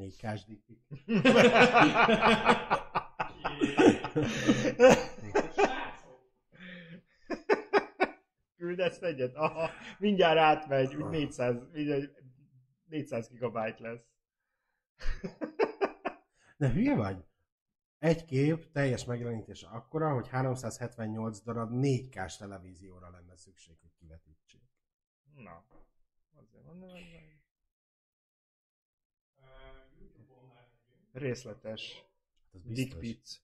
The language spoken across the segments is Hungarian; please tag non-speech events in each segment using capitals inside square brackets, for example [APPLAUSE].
Négy kásdítik. Küldesz egyet? Aha, mindjárt átmegy, úgy 400, mindegy, 400 gigabyte lesz. De hülye vagy? Egy kép teljes megjelenítése akkora, hogy 378 darab 4K-s televízióra lenne szükség, hogy kivetítsék. Na, azért mondom, hogy részletes. Ez Dick biztos. pic.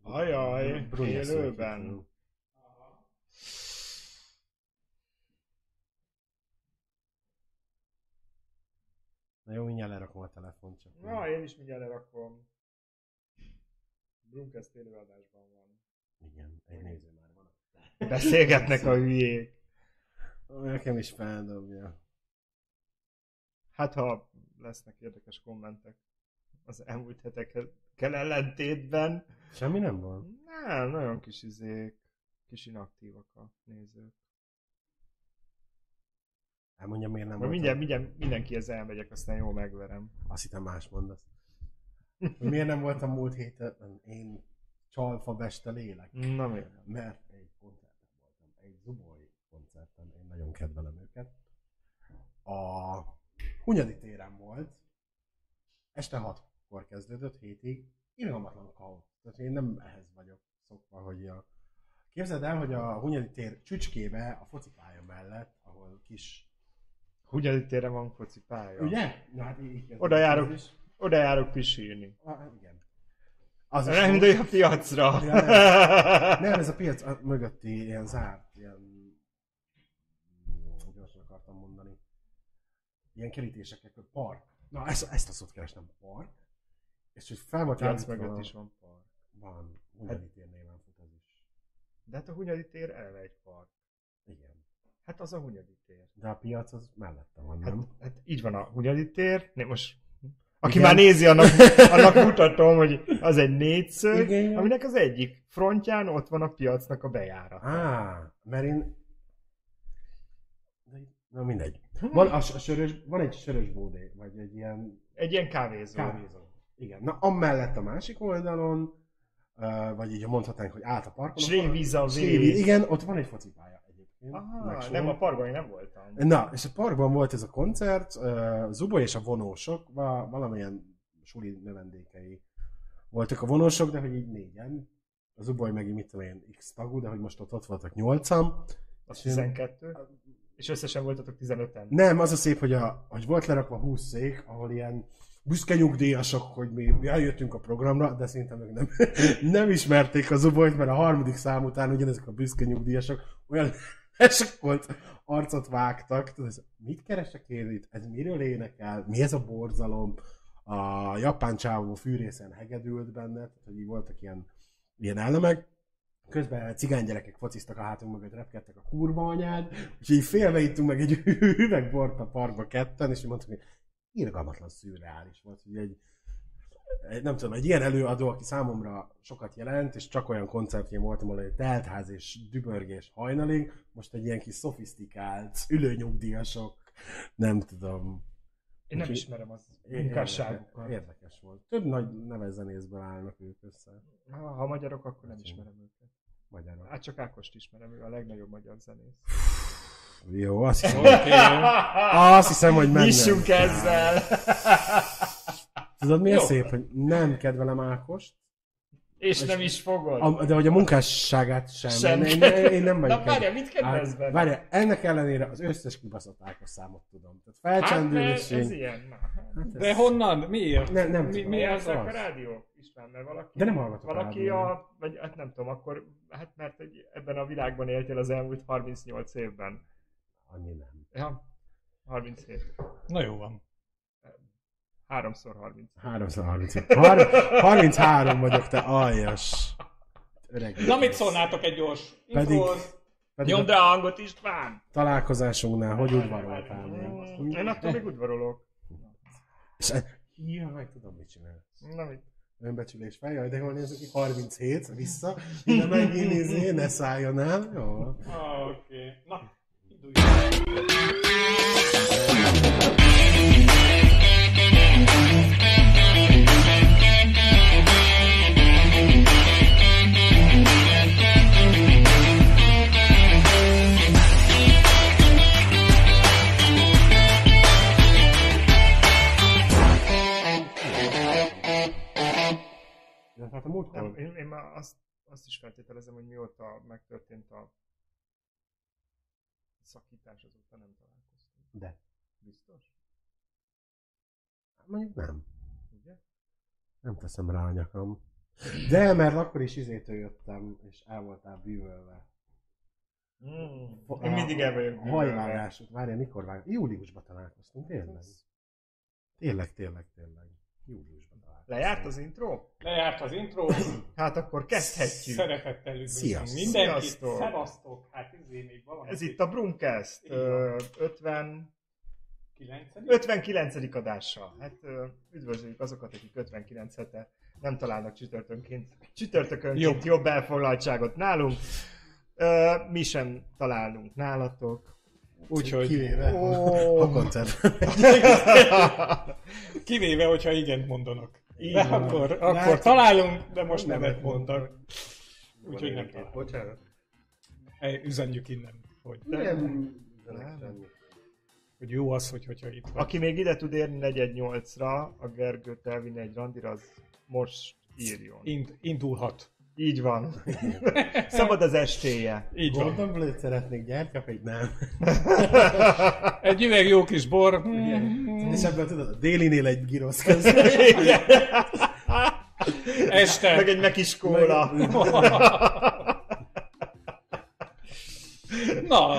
Bru- Ajaj, élőben. Na jó, mindjárt lerakom a telefont csak. Na, én is mindjárt lerakom. Brunkest élőadásban van. Igen, egy néző már van. Beszélgetnek a hülyék. Nekem is feldobja. Hát ha lesznek érdekes kommentek az elmúlt hetekkel ellentétben. Semmi nem van? Nem, nagyon kis izék, kis inaktívak a nézők. Elmondja, miért nem mindjárt, mindjárt mindenkihez elmegyek, aztán jól megverem. Azt hittem más mondasz. Miért nem voltam múlt héten én csalfa beste lélek? Na nem? Mert egy koncerten voltam, egy Zuboly koncerten, én nagyon kedvelem őket. A Hunyadi téren volt, este hatkor kezdődött, hétig, irgalmatlan kaó. Tehát én nem ehhez vagyok szokva, hogy a... Képzeld el, hogy a Hunyadi tér csücskébe, a focipálya mellett, ahol kis... Hunyadi térre van focipálya. Ugye? Na hát így Oda járok. Oda járok pisírni. Ah, igen. Az Nem, de a piacra. Ja, [LAUGHS] Nem, ez a piac a mögötti ilyen zárt, ilyen... Gyorsan akartam mondani. Ilyen kerítésekkel, park. Na, ezt, ezt a szót kerestem, park. És hogy fel volt piac mögött is van park. Van, Hunyadi tér néven fut ez is. De hát a Hunyadi tér eleve egy park. Igen. Hát az a Hunyadi tér. De a piac az mellette van, Hát, nem? hát így van a Hunyadi tér. Most aki Igen. már nézi, annak, [LAUGHS] annak mutatom, hogy az egy négyszög, Igen, aminek az egyik frontján ott van a piacnak a bejárata. Á, mert én... Na mindegy. Van, a, a sörös, van egy sörös bódé, vagy egy ilyen Egy ilyen kávézó. Kávézó. Igen. Na, amellett a másik oldalon, uh, vagy így mondhatnánk, hogy át a parkon. Srévíza Srévi, igen, ott van egy focipálya. Aha, nem, a parkban én nem voltam. Na, és a parkban volt ez a koncert, Zubo és a vonósok, va- valamilyen suli növendékei voltak a vonósok, de hogy így négyen. A Zuboly meg mit tudom én, x tagú, de hogy most ott, ott voltak nyolcan. Az 12. És összesen voltatok 15-en. Nem, az a szép, hogy, a, hogy volt lerakva 20 szék, ahol ilyen büszke nyugdíjasok, hogy mi eljöttünk a programra, de szerintem ők nem, [LAUGHS] nem ismerték a Zubolyt, mert a harmadik szám után ugyanezek a büszke nyugdíjasok olyan esekolt arcot vágtak. Tudod, mit keresek én itt? Ez miről énekel? Mi ez a borzalom? A japán csávó fűrészen hegedült benne, tehát hogy így voltak ilyen, ilyen elemek. Közben cigánygyerekek fociztak a hátunk mögött, repkedtek a kurva anyád, és így félve ittunk meg egy [LAUGHS] üvegbort a parkba ketten, és mondtuk, hogy irgalmatlan szürreális volt, hogy egy, egy, nem tudom, egy ilyen előadó, aki számomra sokat jelent, és csak olyan koncertjén voltam, ahol egy teltház és dübörgés hajnalig, most egy ilyen kis szofisztikált, ülőnyugdíjasok, nem tudom. Én nem Úgyhogy- ismerem az munkásságukat. Érdekes volt. Több nagy neves zenészből állnak ők össze. Ha, ha magyarok, akkor nem ismerem őket. Magyarok. Hát csak Ákost ismerem, ő a legnagyobb magyar zenész. Jó, azt [LAUGHS] hiszem, Oké. azt hiszem hogy mennem. Nyissunk ezzel! [LAUGHS] Tudod, mi a Jó. szép, hogy nem kedvelem Ákost, És nem is fogod. a, de hogy a munkásságát sem. Sem. Én, én, én nem vagyok. Na várjál, mit kedvelsz Hát, benne? Várjál, ennek ellenére az összes kibaszott Ákos számot tudom. Tehát Hát, felcsendülés. ez ilyen. Hát. De honnan? Miért? Nem, nem Mi- tudom. mi Mi az az az? a rádió? István, mert valaki... De nem hallgatok Valaki rádiót. a... Vagy hát nem tudom, akkor... Hát mert egy, ebben a világban éltél az elmúlt 38 évben. Annyi nem. Ja, 37. Na jó van. Háromszor 30. 330. Har- 33 vagyok, te aljas. Öreg. Na mit szólnátok egy gyors Pedig- intróhoz? Pedig Nyomd rá a hangot István! találkozásunknál hogy udvaroltál még? Én attól még udvarolok. És e- Jaj, tudom, mit csinálsz. Na mit? önbecsülés fel, jaj, de jól nézek ki, 37, vissza, ide megint izé, ne szálljon el, jó. Ah, oké. Na, A múltkor Nem, én, én már azt, azt is feltételezem, hogy mióta megtörtént a szakítás, azóta nem találkoztunk. De. Biztos? Mondjuk nem. Ugye? Nem teszem rá a nyakam. De, mert akkor is izétől jöttem, és el voltál bűvölve. Mm. Én mindig el vagyok. A hajvágás, várjál, mikor vág? Júliusban találkoztunk, tényleg. Tényleg, tényleg, tényleg. Júliusban. Lejárt az intro? Lejárt az intro. Hát akkor kezdhetjük. Szeretettel üdvözlünk mindenkit. Sziasztok. Szevasztok. Hát izé még valami. Ez itt a Brumcast Így van. ö, 50, 9. 59. adása. Hát ö, üdvözöljük azokat, akik 59 hete nem találnak csütörtönként, csütörtökönként Jobb. jobb, elfoglaltságot nálunk. Ö, mi sem találunk nálatok. Úgyhogy Kivéve a, a koncert. [LAUGHS] kivéve, hogyha igent mondanak. Így De van. akkor, akkor találunk, de most nemet Nemet mondtak. Úgyhogy nem találunk. Bocsánat. Üzenjük innen, hogy, Nem. hogy jó az, hogy, hogyha itt vagy. Aki még ide tud érni 418-ra, a Gergőt elvinni egy randira, az most írjon. Ind, indulhat. Így van. [LAUGHS] Szabad az estéje. Így van. Golden Blade szeretnék, gyertyafényt nem. [LAUGHS] Egy üveg jó kis bor. Mm, [LAUGHS] És ebből tudod, a délinél egy girosz. Este. Meg egy mekis kóla. Na,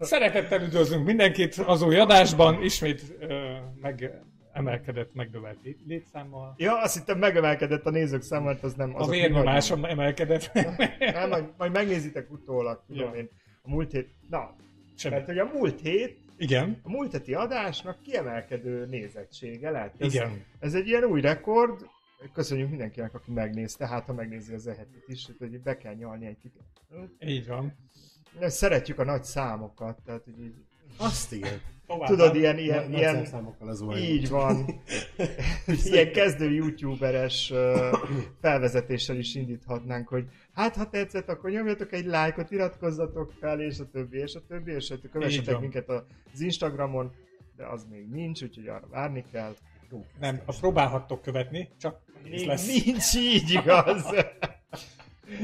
szeretettel üdvözlünk mindenkit az új adásban, ismét ö, megemelkedett, megnövelt lé- létszámmal. Ja, azt hittem megemelkedett a nézők száma, mert az nem az. A vérnyomásom emelkedett. [LAUGHS] Nem, majd, majd megnézitek utólag, tudom Ja. én. A múlt hét, na, Semmi. mert hogy a múlt hét, Igen, a múlt heti adásnak kiemelkedő nézettsége lett. Ez, igen. Ez egy ilyen új rekord. Köszönjük mindenkinek, aki megnézte, hát ha megnézi az ehetit is, hogy be kell nyalni egy kicsit. Így van. Szeretjük a nagy számokat, tehát hogy így, Azt igen. Tovább. tudod, ilyen, Ilyen, ilyen, Nagy ilyen az így van. [LAUGHS] ilyen kezdő youtuberes felvezetéssel is indíthatnánk, hogy hát ha tetszett, akkor nyomjatok egy lájkot, iratkozzatok fel, és a többi, és a többi, és a többi. Kövessetek minket az Instagramon, de az még nincs, úgyhogy arra várni kell. Nem, azt próbálhattok követni, csak Még lesz. nincs így igaz. [LAUGHS]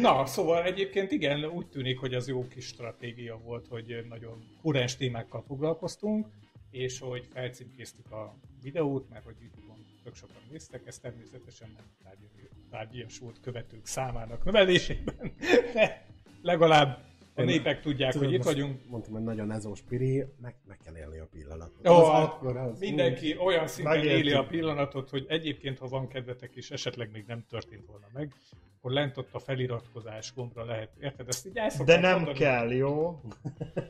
Na, szóval egyébként igen, úgy tűnik, hogy az jó kis stratégia volt, hogy nagyon kurens témákkal foglalkoztunk, és hogy felcímkéztük a videót, mert hogy YouTube-on tök sokan néztek, ez természetesen nem tárgy- tárgyasult követők számának növelésében, [LAUGHS] de legalább a népek tudják, Tudod, hogy itt vagyunk. Mondtam, hogy nagyon ezós piri, meg, meg kell élni a pillanatot. Jó, az akkor az Mindenki olyan szinten Megértük. éli a pillanatot, hogy egyébként, ha van kedvetek és esetleg még nem történt volna meg, akkor lent ott a feliratkozás gombra lehet, érted? Ezt így De nem mondani. kell, jó?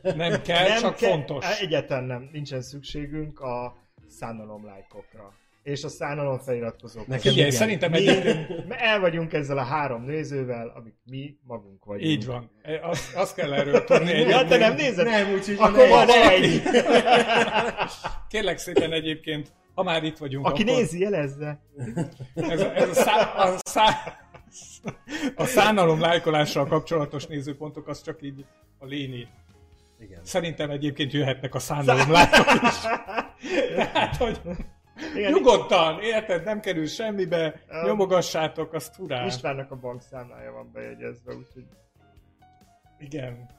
Nem kell, nem csak kell, fontos. Egyetlen nem, nincsen szükségünk a szánalom lájkokra. És a szánalom feliratkozókra. Nekem Figyelj, igen. szerintem Mi [LAUGHS] el vagyunk ezzel a három nézővel, amik mi magunk vagyunk. így van. E, Azt, azt kell erről tudni Ja, te nem nézed? Nem, úgyhogy Akkor van egy. Kérlek szépen egyébként, ha már itt vagyunk, Aki akkor nézi, jelezze. ez a, ez a, szá, a, szá, a szánalom lájkolással kapcsolatos nézőpontok, az csak így a léni. Igen. Szerintem egyébként jöhetnek a [LAUGHS] szánalom lájkok is. [LAUGHS] Tehát, hogy Igen, nyugodtan, érted, nem kerül semmibe, Um, nyomogassátok, azt furán. Istvánnak a bankszámlája van bejegyezve, úgyhogy Igen.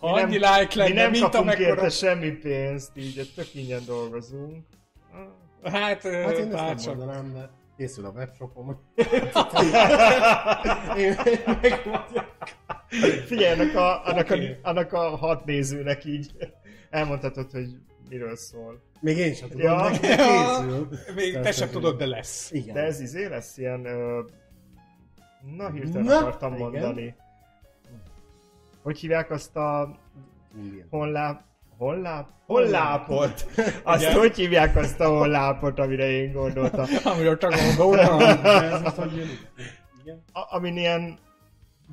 Ha mi annyi nem, like mi lenne, nem mint kapunk amekkora... érte semmi pénzt, így tök ingyen dolgozunk. Hát, Hát én ezt nem mondanám, de készül a webshopom. [LAUGHS] én meg. Figyelj, annak a, annak, Oké. a, annak a hat nézőnek így elmondhatod, hogy miről szól. Még én sem tudom, Ja. ja. Még te sem tudod, de lesz. Igen. De ez izé lesz ilyen... Ö... Na, hirtelen Na, akartam igen. mondani. Hogy hívják azt a honlap, Holláp? Hollápot! Azt Igen. hogy hívják azt a hollápot, amire én gondoltam? [LAUGHS] Amiről csak. [LAUGHS] A, amin ilyen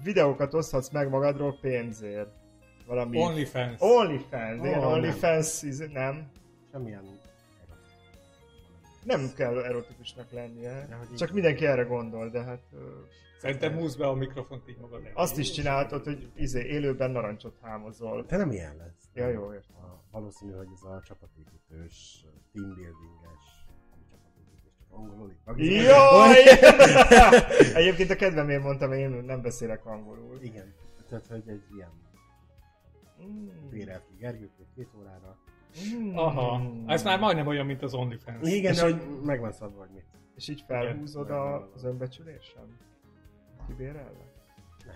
videókat oszthatsz meg magadról pénzért. Valami... OnlyFans. OnlyFans, ilyen Ó, OnlyFans, izé- nem. Semmilyen... Nem kell erotikusnak lennie. Így- Csak mindenki erre gondol, de hát... Szerintem húzd be a mikrofont így magad elé. Azt is csinálhatod, hogy izé, élőben narancsot hámozol. De nem ilyen lesz. Ja, jó, értem. A, valószínű, hogy ez a csapatépítős, teambuildinges, angolul. Jaj! [LAUGHS] Egyébként a kedvemért mondtam, én nem beszélek angolul. Igen. Tehát, hogy egy ilyen Mm. bérelt ki Gergőt két órára. Mm. Aha, ez már majdnem olyan, mint az OnlyFans. Igen, És- de hogy megvan szabva, hogy mit. És így felhúzod Igen. a, az önbecsülésem? Kibérelve? Nem.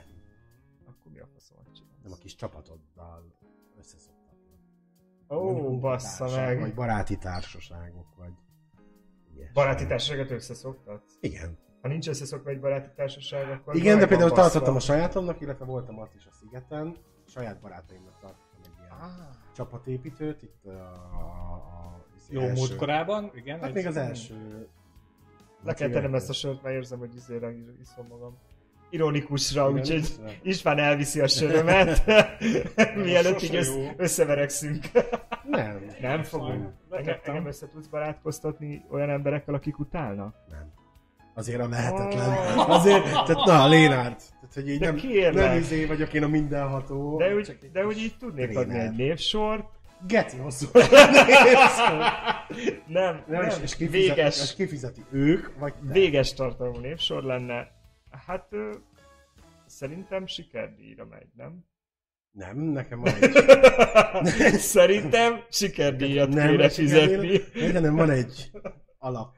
Akkor mi a faszomat csinálsz? Nem a kis csapatoddal összeszoktatni. Ó, Mondjuk bassza munkatársak, Vagy meg. baráti társaságok, vagy ilyesmi. Baráti társaságot összeszoktatsz? Igen. Ha nincs összeszokva egy baráti társaság, akkor Igen, de meg például tartottam a sajátomnak, illetve voltam azt is a szigeten. Saját barátaimnak tartottam egy ilyen Ah, csapatépítőt, itt a... a, a Jó első- múltkorában, igen. Hát még az első... le kell tennem ezt a sört, mert érzem, hogy izére iszom magam. Ironikusra, úgyhogy István elviszi a sörömet, [LAUGHS] [LAUGHS] mielőtt így össz, összeverekszünk. Nem. Nem fogunk. Engem, engem össze tudsz barátkoztatni olyan emberekkel, akik utálnak? Nem. Azért a lehetetlen. Oh. Azért, tehát na, Lénárd. Tehát, hogy így De nem, kérlek. nem izé vagyok én a mindenható. De úgy, de úgy így tudnék tréner. adni egy névsort. Geci hosszú. [LAUGHS] Nem, Nem, nem, és, és, kifizet, véges, és kifizeti ők, vagy te. véges tartalmú névsor lenne. Hát ö, szerintem sikerdíjra megy, nem? Nem, nekem van egy... [LAUGHS] szerintem sikerdíjat Nem, kéne sikerdíjra. fizetni. Igen, nem, van egy alap.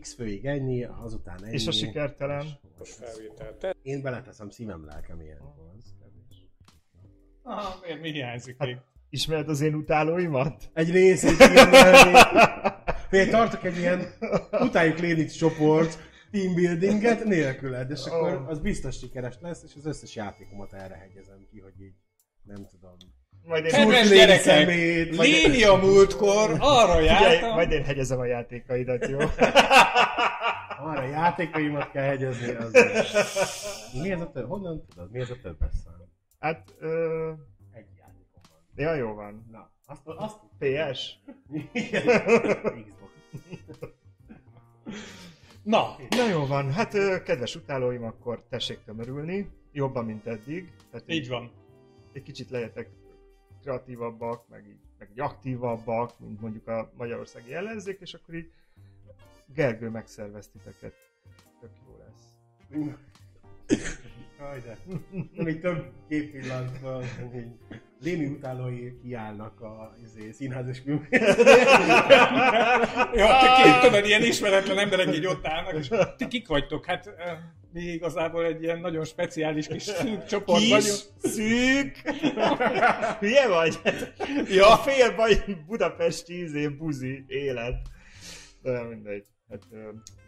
X főig ennyi, azután ennyi. És a sikertelen? és- felvétel. Te... Én beleteszem szívem, lelkem ilyenkor. Aha, miért mi hiányzik még? Ismered az én utálóimat? Egy részét [LAUGHS] igen, Például tartok egy ilyen utáljuk Lénix csoport teambuildinget nélküled, és akkor Oh. az biztos sikeres lesz, és az összes játékomat erre hegyezem ki, hogy így nem tudom. Majd én, Kedves gyerekek, szemét, vagy- Léni a múltkor arra jártam. majd én hegyezem a játékaidat, jó? [LAUGHS] Arra játékaimat kell hegyezni. Az... Mi ez a több? Honnan tudod? Mi ez a többes szám? Hát, ö, Egy játékom van. ja, jó van. Na, azt, azt PS? Igen. Xbox. Na, Na jó van, hát ö, kedves utálóim, akkor tessék tömörülni, jobban, mint eddig. Tehát így van. Egy kicsit legyetek kreatívabbak, meg így, meg így aktívabbak, mint mondjuk a magyarországi ellenzék, és akkor így Gergő megszervez titeket. Tök jó lesz. Jaj, így több kép pillant fel, hogy így Léni utálói kiállnak a izé, színházas film. Jó, te két tudod, ilyen ismeretlen emberek így ott állnak, és ti kik vagytok? Hát mi igazából egy ilyen nagyon speciális kis [LAUGHS] csoport Kis, vagyunk. szűk, [LAUGHS] hülye vagy? Ja. A fél vagy budapesti izé, buzi élet. De mindegy. Hát,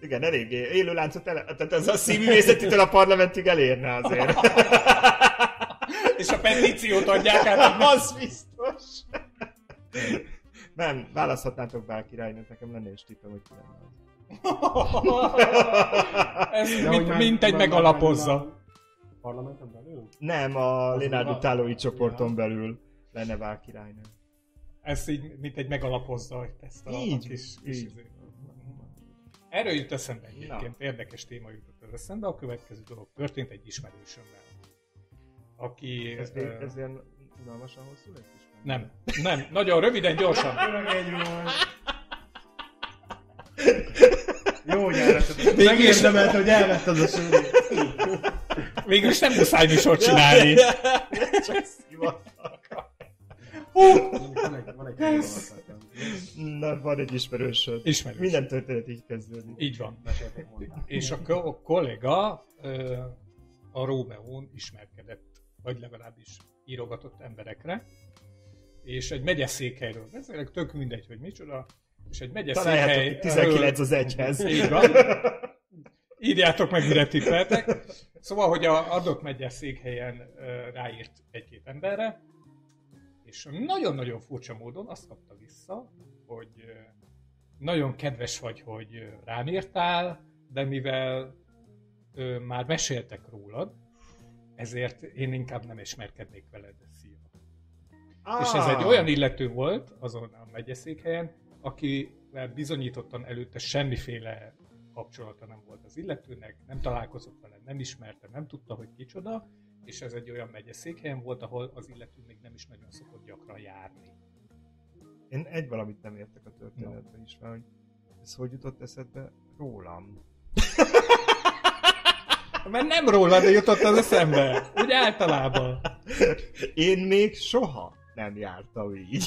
igen, eléggé élőláncot ele... Tehát ez a színművészetitől a parlamentig elérne azért. [LAUGHS] És a petíciót adják át. az biztos. Nem, választhatnátok bár királynőt, nekem lenne is tippem, hogy ki lenne az. Ez De mint, már- mint egy már- megalapozza. már- A parlamenten belül? Nem, a Lénárd utálói csoporton belül lenne bár királynő. Ez így, mint egy megalapozza, ezt a, Így, a kis, kis így. izé. Erről jut eszembe egyébként, érdekes téma jutott az eszembe. A következő dolog történt egy ismerősömmel. Aki... Ez, ö, ez ilyen unalmasan hosszú lesz is? nem, nem, nagyon röviden, gyorsan. [LAUGHS] [LAUGHS] Jó, hogy elvetted. Megérdemelt, hogy elvett az a sörét. Végülis nem muszáj műsort csinálni. [LAUGHS] Csak szivatak. Van egy, van egy. Na, van egy ismerősöd. Ismerős. Minden történet így kezdődik. Így van. És a, a kollega a Rómeón ismerkedett, vagy legalábbis írogatott emberekre, és egy megyeszékhelyről beszélek, tök mindegy, hogy micsoda, és egy megyeszékhely... ki 19 az egyhez. Így van. Írjátok meg, mire tippeltek. Szóval, hogy a adott megyeszékhelyen ráírt egy-két emberre, És nagyon-nagyon furcsa módon azt kapta vissza, hogy nagyon kedves vagy, hogy rám írtál, de mivel már meséltek rólad, ezért én inkább nem ismerkednék veled. Szia. Ah, És ez egy olyan illető volt azon a megyeszékhelyen, akivel bizonyítottan előtte semmiféle kapcsolata nem volt az illetőnek, nem találkozott vele, nem ismerte, nem tudta, hogy kicsoda, és ez egy olyan megyeszékhelyen volt, ahol az illető még nem is nagyon szokott gyakran járni. Én egy valamit nem értek a történetben is, mert hogy ez hogy jutott eszedbe rólam? [LAUGHS] Mert nem rólad jutott az eszembe, úgy általában. Én még soha nem jártam így.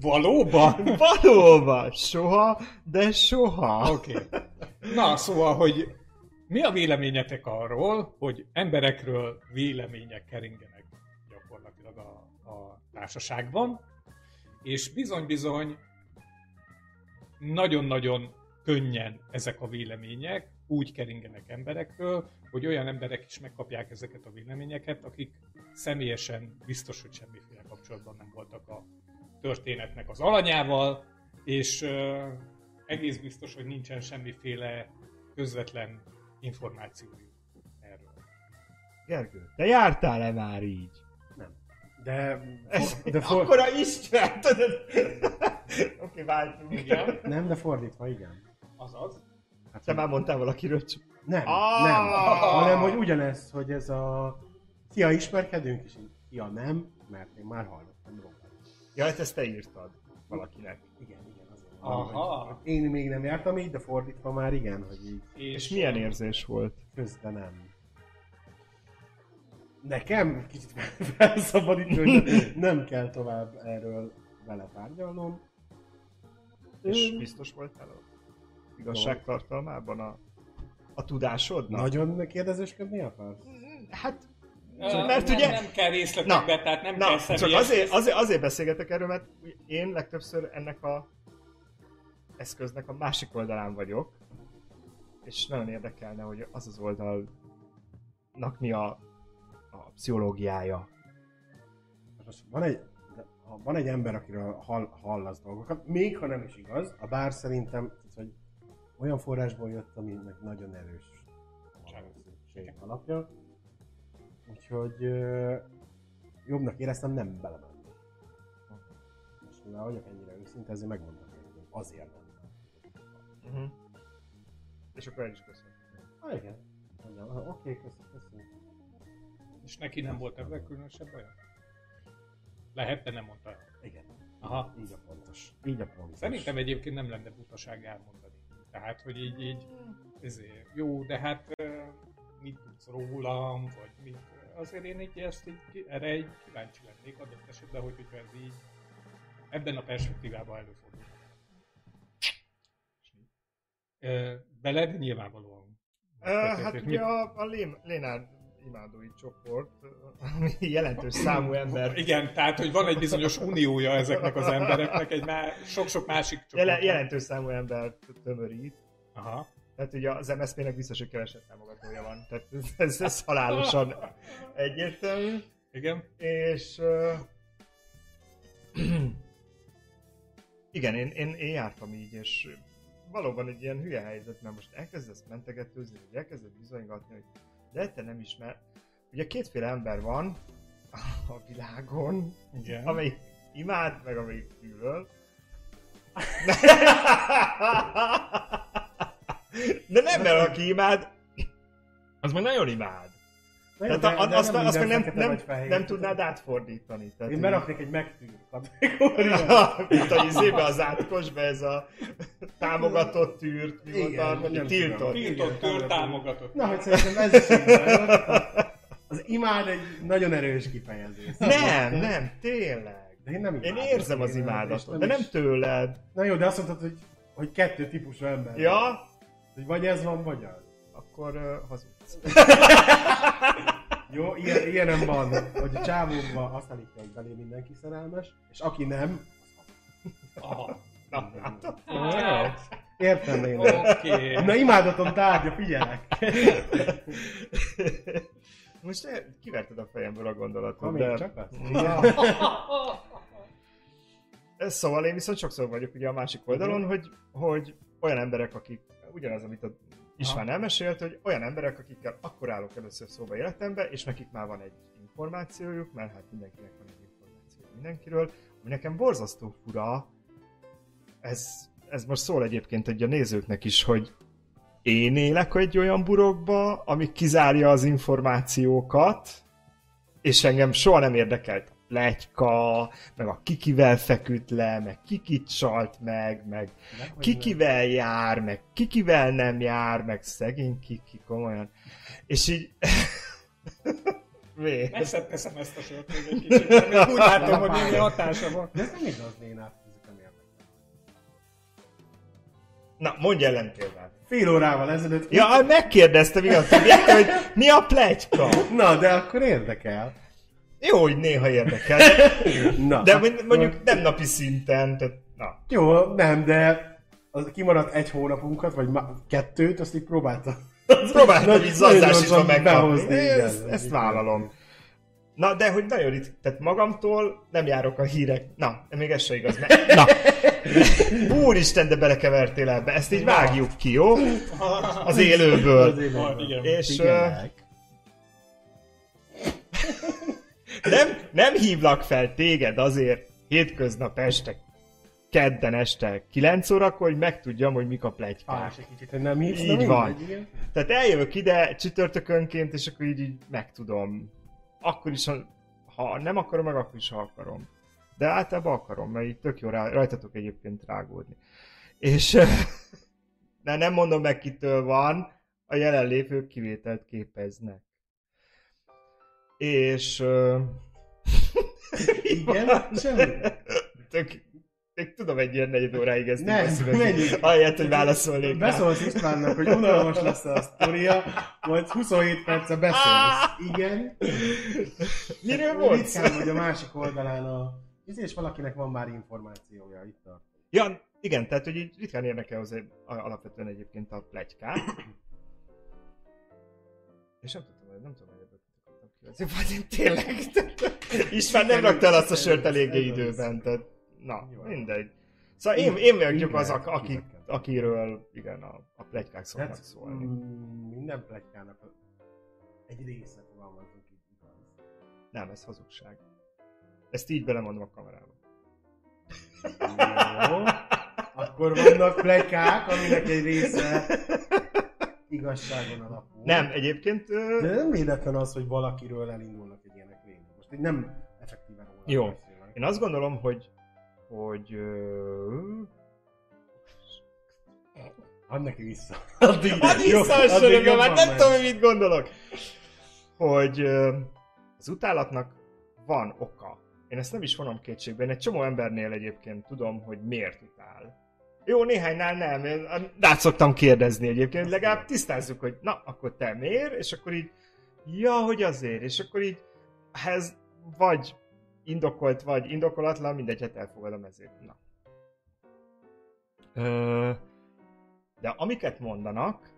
Valóban? Valóban, soha, de soha. Oké. Okay. Na, szóval, hogy mi a véleményetek arról, hogy emberekről vélemények keringenek gyakorlatilag a, a társaságban, és bizony-bizony nagyon-nagyon könnyen ezek a vélemények úgy keringenek emberekről, hogy olyan emberek is megkapják ezeket a véleményeket, akik személyesen biztos, hogy semmiféle kapcsolatban nem voltak a történetnek az alanyával, és egész biztos, hogy nincsen semmiféle közvetlen információjuk erről. Gergő, te jártál-e már így? Nem. De, Ez de de [LAUGHS] for, akkora Isten, tudod? [LAUGHS] Oké, váltunk. Igen, nem, de fordítva, igen. azaz. Hát, Te már mondtál valakiről, csak... Nem, Ah! nem. Hanem, hogy ugyanez, hogy ez a... Szia, ismerkedünk, és így, szia, nem, mert én már hallottam róla. Ja, hát ezt te írtad valakinek. Igen, igen, azért. Aha. Hogy Én még nem jártam így, de fordítva már igen, hogy így És milyen érzés volt? közben nem. Nekem kicsit [LAUGHS] felszabadítő, hogy nem kell tovább erről vele tárgyalnom. És biztos voltál a igazságtartalmában a, a tudásodnak? Nagyon kérdezősködni akarsz? Hát, Ö, mert nem, ugye... Nem kell részletekbe, Na, tehát nem Na, kell csak személyes... azért, azért, azért beszélgetek erről, mert én legtöbbször ennek a eszköznek a másik oldalán vagyok, és nagyon érdekelne, hogy az az oldalnak mi a, a pszichológiája. Most van egy, van egy ember, akiről hall, hallasz dolgokat, még ha nem is igaz, a bár szerintem olyan forrásból jött, aminek nagyon erős valószínűség alapja. Úgyhogy jobbnak éreztem nem belemenni. És mivel vagyok ennyire őszinte, ezért megmondom, hogy azért nem. Uh-huh. És akkor el is köszönöm. Ah, igen. Mondjam, Oké, köszönöm, köszönöm. És neki nem volt ebben különösebb baja? Lehet, de nem mondta el. Igen. Aha. Így a pontos. Így a pontos. Szerintem egyébként nem lenne butaság elmondani. Tehát, hogy így, így ezért, jó, de hát mit tudsz rólam, vagy mit, azért én így ezt így, erre egy kíváncsi lennék adott esetben, hogy hogyha ez így ebben a perspektívában előfordul. Beled nyilvánvalóan. Uh, hát ugye a, a Lén, Lénárd imádói csoport, ami jelentős számú ember Igen, tehát, hogy van egy bizonyos uniója ezeknek az embereknek, egy má, sok-sok másik csoport. jele, jelentős számú embert tömörít. Aha. Tehát ugye az MSZP-nek biztos, hogy kevesebb támogatója van. Tehát ez, ez, ez halálosan egyértelmű. Igen. És... Uh, [CLEARS THROAT] igen, én, én, én jártam így, és valóban egy ilyen hülye helyzet, mert most elkezdesz mentegetőzni, vagy elkezdesz bizonygatni, hogy de te nem ismer. Ugye kétféle ember van a világon, Igen. amelyik imád, meg amelyik gyűlöl. De nem, mert aki imád, az meg nagyon imád. Tehát de- a, de azt, azt meg nem, nem, fehér. nem tudnád átfordítani. Tehát Én beraknék egy megtűrt kategóriát. Mint a izébe az átkosba ez a támogatott tűrt, mi volt Igen, a mondjuk nem tiltott. Tiltott tör támogatott. Na, hogy szerintem ez is így van. Az imád egy nagyon erős kifejezés. Nem, nem, tényleg. De én nem Én imádom érzem az én, imádatot, de nem tőled. Na jó, de azt mondtad, hogy, hogy kettő típusú ember. Ja, Hogy vagy ez van, vagy az. Akkor uh, hazudsz. [LAUGHS] Jó, ilyen, ilyenem van, hogy a csávókban azt állítja, hogy belé mindenki szerelmes, és aki nem, Aha. Na, látod? Értem én. Oké. Na imádatom tárgya, figyelek. [LAUGHS] Most eh, kiverted a fejemből a gondolatot, Ha de... csak az? Ez [LAUGHS] szóval én viszont sokszor vagyok ugye a másik oldalon, hogy, hogy olyan emberek, akik, ugyanaz, amit a István elmesélt, hogy olyan emberek, akikkel akkor állok először szóba életembe, és nekik már van egy információjuk, mert hát mindenkinek van egy információ mindenkiről, ami nekem borzasztó fura, ez, ez most szól egyébként egy a nézőknek is, hogy én élek egy olyan burokba, ami kizárja az információkat, és engem soha nem érdekelt plegyka, meg a kikivel feküdt le, meg kikit csalt meg, meg kikivel jár, meg kikivel nem jár, meg szegény kiki, komolyan. És így... [LAUGHS] Mi? Messze teszem ezt a sort még egy kicsit, mert úgy látom, hogy némi hatása van. De ez nem igaz, nem érdekel. Na, mondj ellentérdát. Fél órával ezelőtt... Ja, megkérdeztem igaz, hogy mi a plegyka? Na, de akkor érdekel. Jó, hogy néha érdekel, [LAUGHS] Na, de akkor- mondjuk nem napi szinten, tehát na. Jó, nem, de az kimaradt egy hónapunkat, vagy ma- kettőt, azt így próbáltam. Próbáltam így nagyon zazdásítva megkapni. igen. Ezt, ezt vállalom. Na, de hogy nagyon ritka, tehát magamtól nem járok a hírek. Na, még ez se igaz. Mert... [LAUGHS] Na, úristen, de belekevertél ebbe. Ezt így vágjuk ki, jó? Az élőből. Ah, igen. És Figyelek. [LAUGHS] nem, nem hívlak fel téged azért hétköznap este, kedden este 9 órakor, hogy megtudjam, hogy mik a Ah, plegykák. kicsit, hogy nem hívsz, Így mindegy, van. igen. Tehát eljövök ide csütörtökönként, és akkor így, így megtudom. Akkor is, ha, ha nem akarom, meg akkor is, ha akarom. De általában akarom, mert így tök jó rá, rajtatok egyébként rágódni. És de [LAUGHS] nem mondom meg, kitől van, a jelenlévők kivételt képeznek. És... ö, [LAUGHS] Igen, semmi. Tök, tök tudom egy ilyen negyed óráig ezt Nem, menjünk. ahelyett, hogy válaszolnék. Beszólsz Istvánnak, hogy unalmas lesz a sztoria, majd 27 perce beszélsz. Igen. Miről volt szó? Ritkán vagy a másik oldalán a... És valakinek van már információja itt a... Ja, igen, tehát hogy így ritkán érnek el azért a- alapvetően egyébként a plegykák. És nem tudtam, hogy nem tudom, kivezni, vagy én tényleg. István nem rakta el azt a sört eléggé időben, tehát na, Jó. mindegy. Szóval én, én vagyok az, aki, akiről igen, a, a plegykák szoktak Tehát, szólni. mm, minden pletykának a- egy része fogalmazunk így igaz. Nem, ez hazugság. Ezt így belemondom a kamerába. Jó. Akkor vannak pletykák, aminek egy része igazságon alapul. Nem, egyébként... ö, De nem véletlen az, hogy valakiről elindulnak egy ilyenek végig. Most így nem effektíven róla Jó. beszélnek. Én azt gondolom, hogy hogy ö, Add neki vissza. Addig, Add vissza a jobban már nem tudom, hogy mit gondolok. Hogy ö, az utálatnak van oka. Én ezt nem is vonom kétségbe. Én egy csomó embernél egyébként tudom, hogy miért utál. Jó, néhánynál nem. Én rá szoktam kérdezni egyébként, legalább tisztázzuk, hogy na, akkor te miért? És akkor így, ja, hogy azért. És akkor így, ez vagy indokolt, vagy indokolatlan, mindegy, hát elfogadom ezért. Na. Ö, de amiket mondanak,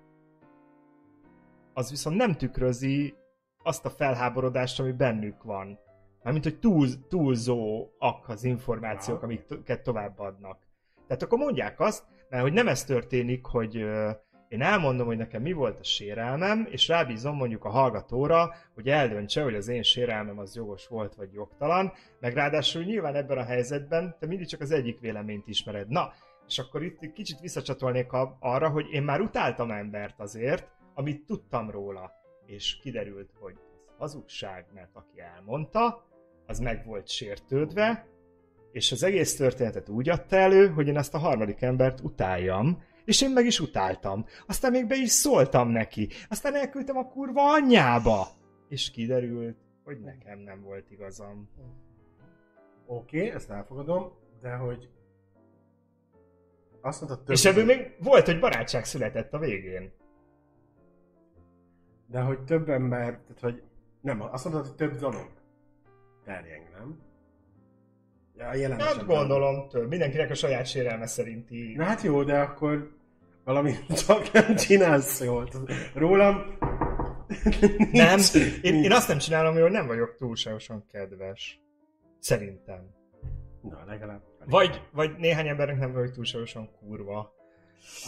az viszont nem tükrözi azt a felháborodást, ami bennük van. Mármint, hogy túl, túlzóak az információk, amiket továbbadnak. Tehát akkor mondják azt, mert hogy nem ez történik, hogy én elmondom, hogy nekem mi volt a sérelmem, és rábízom mondjuk a hallgatóra, hogy eldöntse, hogy az én sérelmem az jogos volt, vagy jogtalan, meg ráadásul nyilván ebben a helyzetben te mindig csak az egyik véleményt ismered. Na, és akkor itt kicsit visszacsatolnék arra, hogy én már utáltam embert azért, amit tudtam róla. És kiderült, hogy ez hazugság, mert aki elmondta, az meg volt sértődve, és az egész történetet úgy adta elő, hogy én ezt a harmadik embert utáljam, és én meg is utáltam. Aztán még be is szóltam neki. Aztán elküldtem a kurva anyjába. És kiderült, hogy nekem nem volt igazam. Oké, okay, ezt elfogadom, de hogy azt mondtad több... És ebből még volt, hogy barátság született a végén. De hogy több ember, tehát hogy nem, azt mondtad, hogy több dolog terjeng, nem? A jelen Nem esetben. gondolom több. Mindenkinek a saját sérelme szerinti. Na hát jó, de akkor valami csak nem csinálsz jól. Rólam Nem, én, én azt nem csinálom, hogy nem vagyok túlságosan kedves. Szerintem. Na, legalább. Vagy, vagy néhány embernek nem vagyok túlságosan kurva.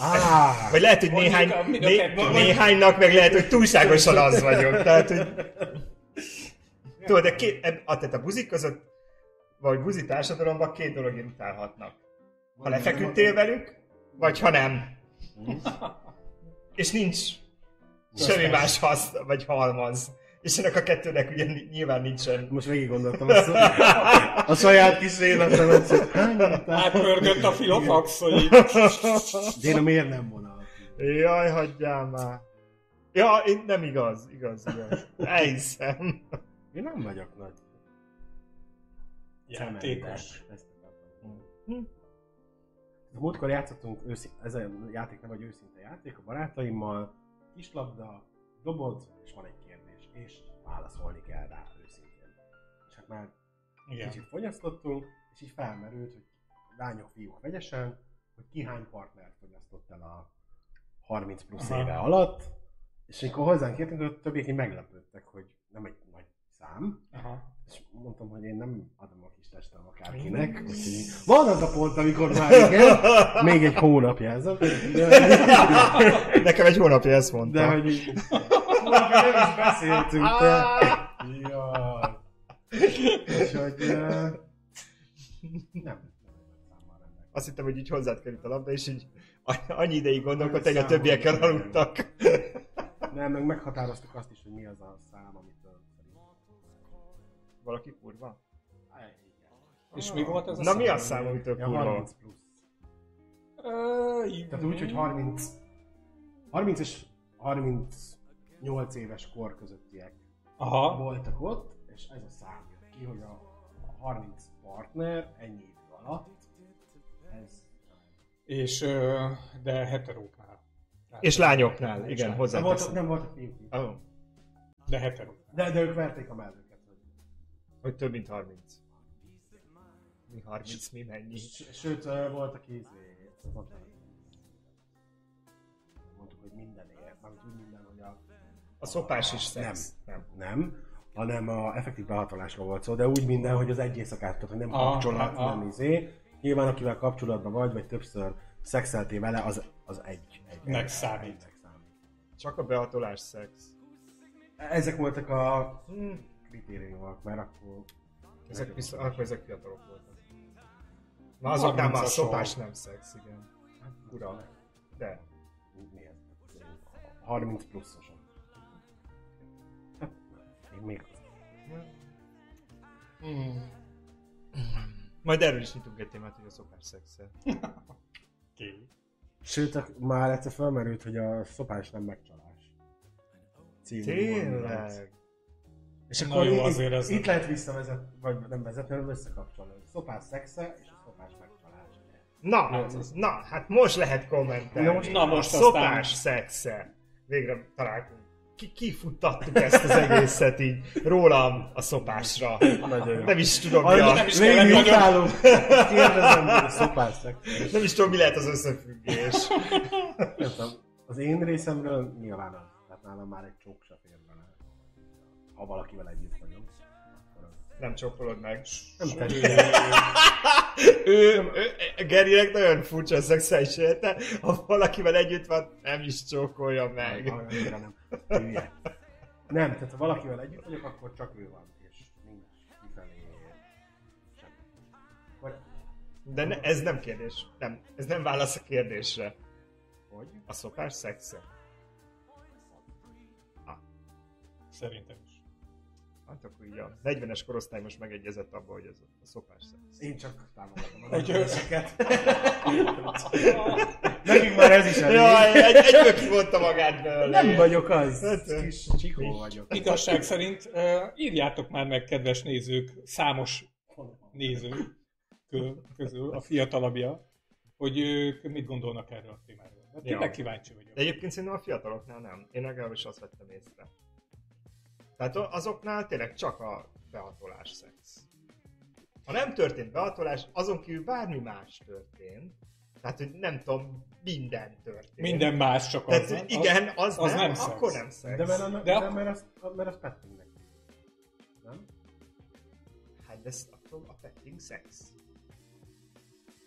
Á, Vagy lehet, hogy néhány, a- né, néhánynak meg lehet, hogy túlságosan az vagyok. Tehát, hogy... [LAUGHS] Tudod, de két, eb- a, tehát a buzik között, vagy buzi társadalomban két dolog irritálhatnak. Ha lefeküdtél velük, vagy ha nem. És nincs semmi más hasz, vagy halmaz. És ennek a kettőnek ugye ny- nyilván nincsen. Most végig gondoltam a, szó, [LAUGHS] a saját kis életemet, Átpörgött a filofax, hogy így... Déna miért nem vonal? Jaj, hagyjál már. Ja, én nem igaz, igaz, igaz. Elhiszem. Én nem vagyok nagy. Játékos. Akartam. A múltkor játszottunk, őszi, ez a játék nem vagy őszinte játék, a barátaimmal, kislabda, dobod, és van egy kérdés, és válaszolni kell rá őszintén. És hát már Igen. kicsit fogyasztottunk, és így felmerült, hogy lányok, fiúk vegyesen, hogy ki hány partnert fogyasztott el a 30 plusz Aha. éve alatt, és amikor hozzánk értünk, többiek így meglepődtek, hogy nem egy nagy szám, Aha. És mondtam, hogy én nem adom a kis testem akárkinek, úgyhogy van az a pont, amikor már igen, még egy hónapja ez a... De, Nekem egy hónapja ezt mondta. de hogy. Hónapja nem is beszéltünk, te... Jaj. Úgyhogy... ö, Nem. Azt hittem, hogy így hozzád került a labda, és így annyi ideig gondolkodtál, hogy a többiekkel aludtak. Nem, meg meghatároztuk azt is, hogy mi az a szám, szerintem. Valaki kurva? És mi volt ez a Na mi szám? a szám, amitől Ja, kurva? 30 plusz. Ö, Tehát úgy, hogy 30, 30 és 38 éves kor közöttiek Aha. voltak ott, és ez a szám jött ki, hogy a a 30 partner ennyi idő alatt, ez És, ö, de heteróknál. Tehát- És lányoknál, igen, lány- nem voltak, hozzáteszem. nem voltak. Oh, De heteróknál. De, de ők verték a mellőket. Hogy... több mint 30. Mi 30, mi mennyi? Sőt, volt, izé, mondta, mondtuk, hogy mindenért, mármint úgy minden, hogy a A szopás is szex. Nem. nem, hanem a effektív behatolásról volt szó, de úgy minden, hogy az egy éjszakát, tehát hogy nem Aha, kapcsolat, aha. nem izé. Nyilván akivel kapcsolatban vagy, vagy többször szexeltél vele, az, az egy. egy Nek egy- számít. Csak a behatolás szex. Ezek voltak a Hmm. Kritériumok, mert akkor... Ezek, viszont, akkor ezek fiatalok voltak. Na azoknál már a 30-asok. szopás nem szex, igen. Ura. De. Mi ez? 30 pluszosok. Hát, Én még Majd erről is nyitunk egy témát, hogy a szopás szexe. Ki? Sőt, már egyszer felmerült, hogy a szopás nem megcsalás. Című mondat. És Na akkor jó, itt, azért ez- itt lehet visszavezet, vagy nem vezetni, hanem összekapcsolni. Szopás szexe és a szopás megcsalás. Na, na, hát most lehet kommentelni. Na most- na most a aztán- szopás szexe. Végre találtunk. Ki, kifuttattuk ezt az egészet így rólam a szopásra. Nagyon jó. Nem is tudom, mi a, nem is Végig utálom. Kérdezem, hogy a szopás szexe. nem is tudom, mi lehet az összefüggés. Nem tudom, Az én részemről nyilván az. Tehát nálam már egy csók se fér. Ha valakivel együtt vagyok. Nem csókolod meg. Nem [LAUGHS] Ő-. Ő, Gerinek nagyon furcsa a szexuális élete, ha valakivel együtt van, nem is csókolja meg. Annyira nem. Hülye. Nem, tehát ha valakivel együtt vagyok, akkor csak ő van, és nincs kifelé semmi. De ne, ez nem kérdés. Nem, ez nem válasz a kérdésre. hogy? A szopás szexe? Szerintem. Hát akkor így a 40-es korosztály most megegyezett abba, hogy ez a szopás szex. Én csak támogatom a döntéseket. Nekünk már ez is elég. Jaj, egy, egyből kivonta magát belőle. Nem vagyok az. Hát, Kis csikó vagyok. Igazság szerint uh, írjátok már meg, kedves nézők, számos néző kö- közül, a fiatalabbja, hogy ők mit gondolnak erről a témáról. De tényleg Ja. kíváncsi vagyok. De egyébként szerintem a fiataloknál nem. Én legalábbis azt vettem észre. Tehát azoknál tényleg csak a behatolás szex. Ha nem történt behatolás, azon kívül bármi más történt, Tehát, hogy nem tudom, minden történt. Minden más, csak az. Tehát, igen, az, az nem, nem akkor nem szex. De mert, a, De de ak- mert, az, mert az pettingnek. Nem? Hát de ez akkor a petting szex.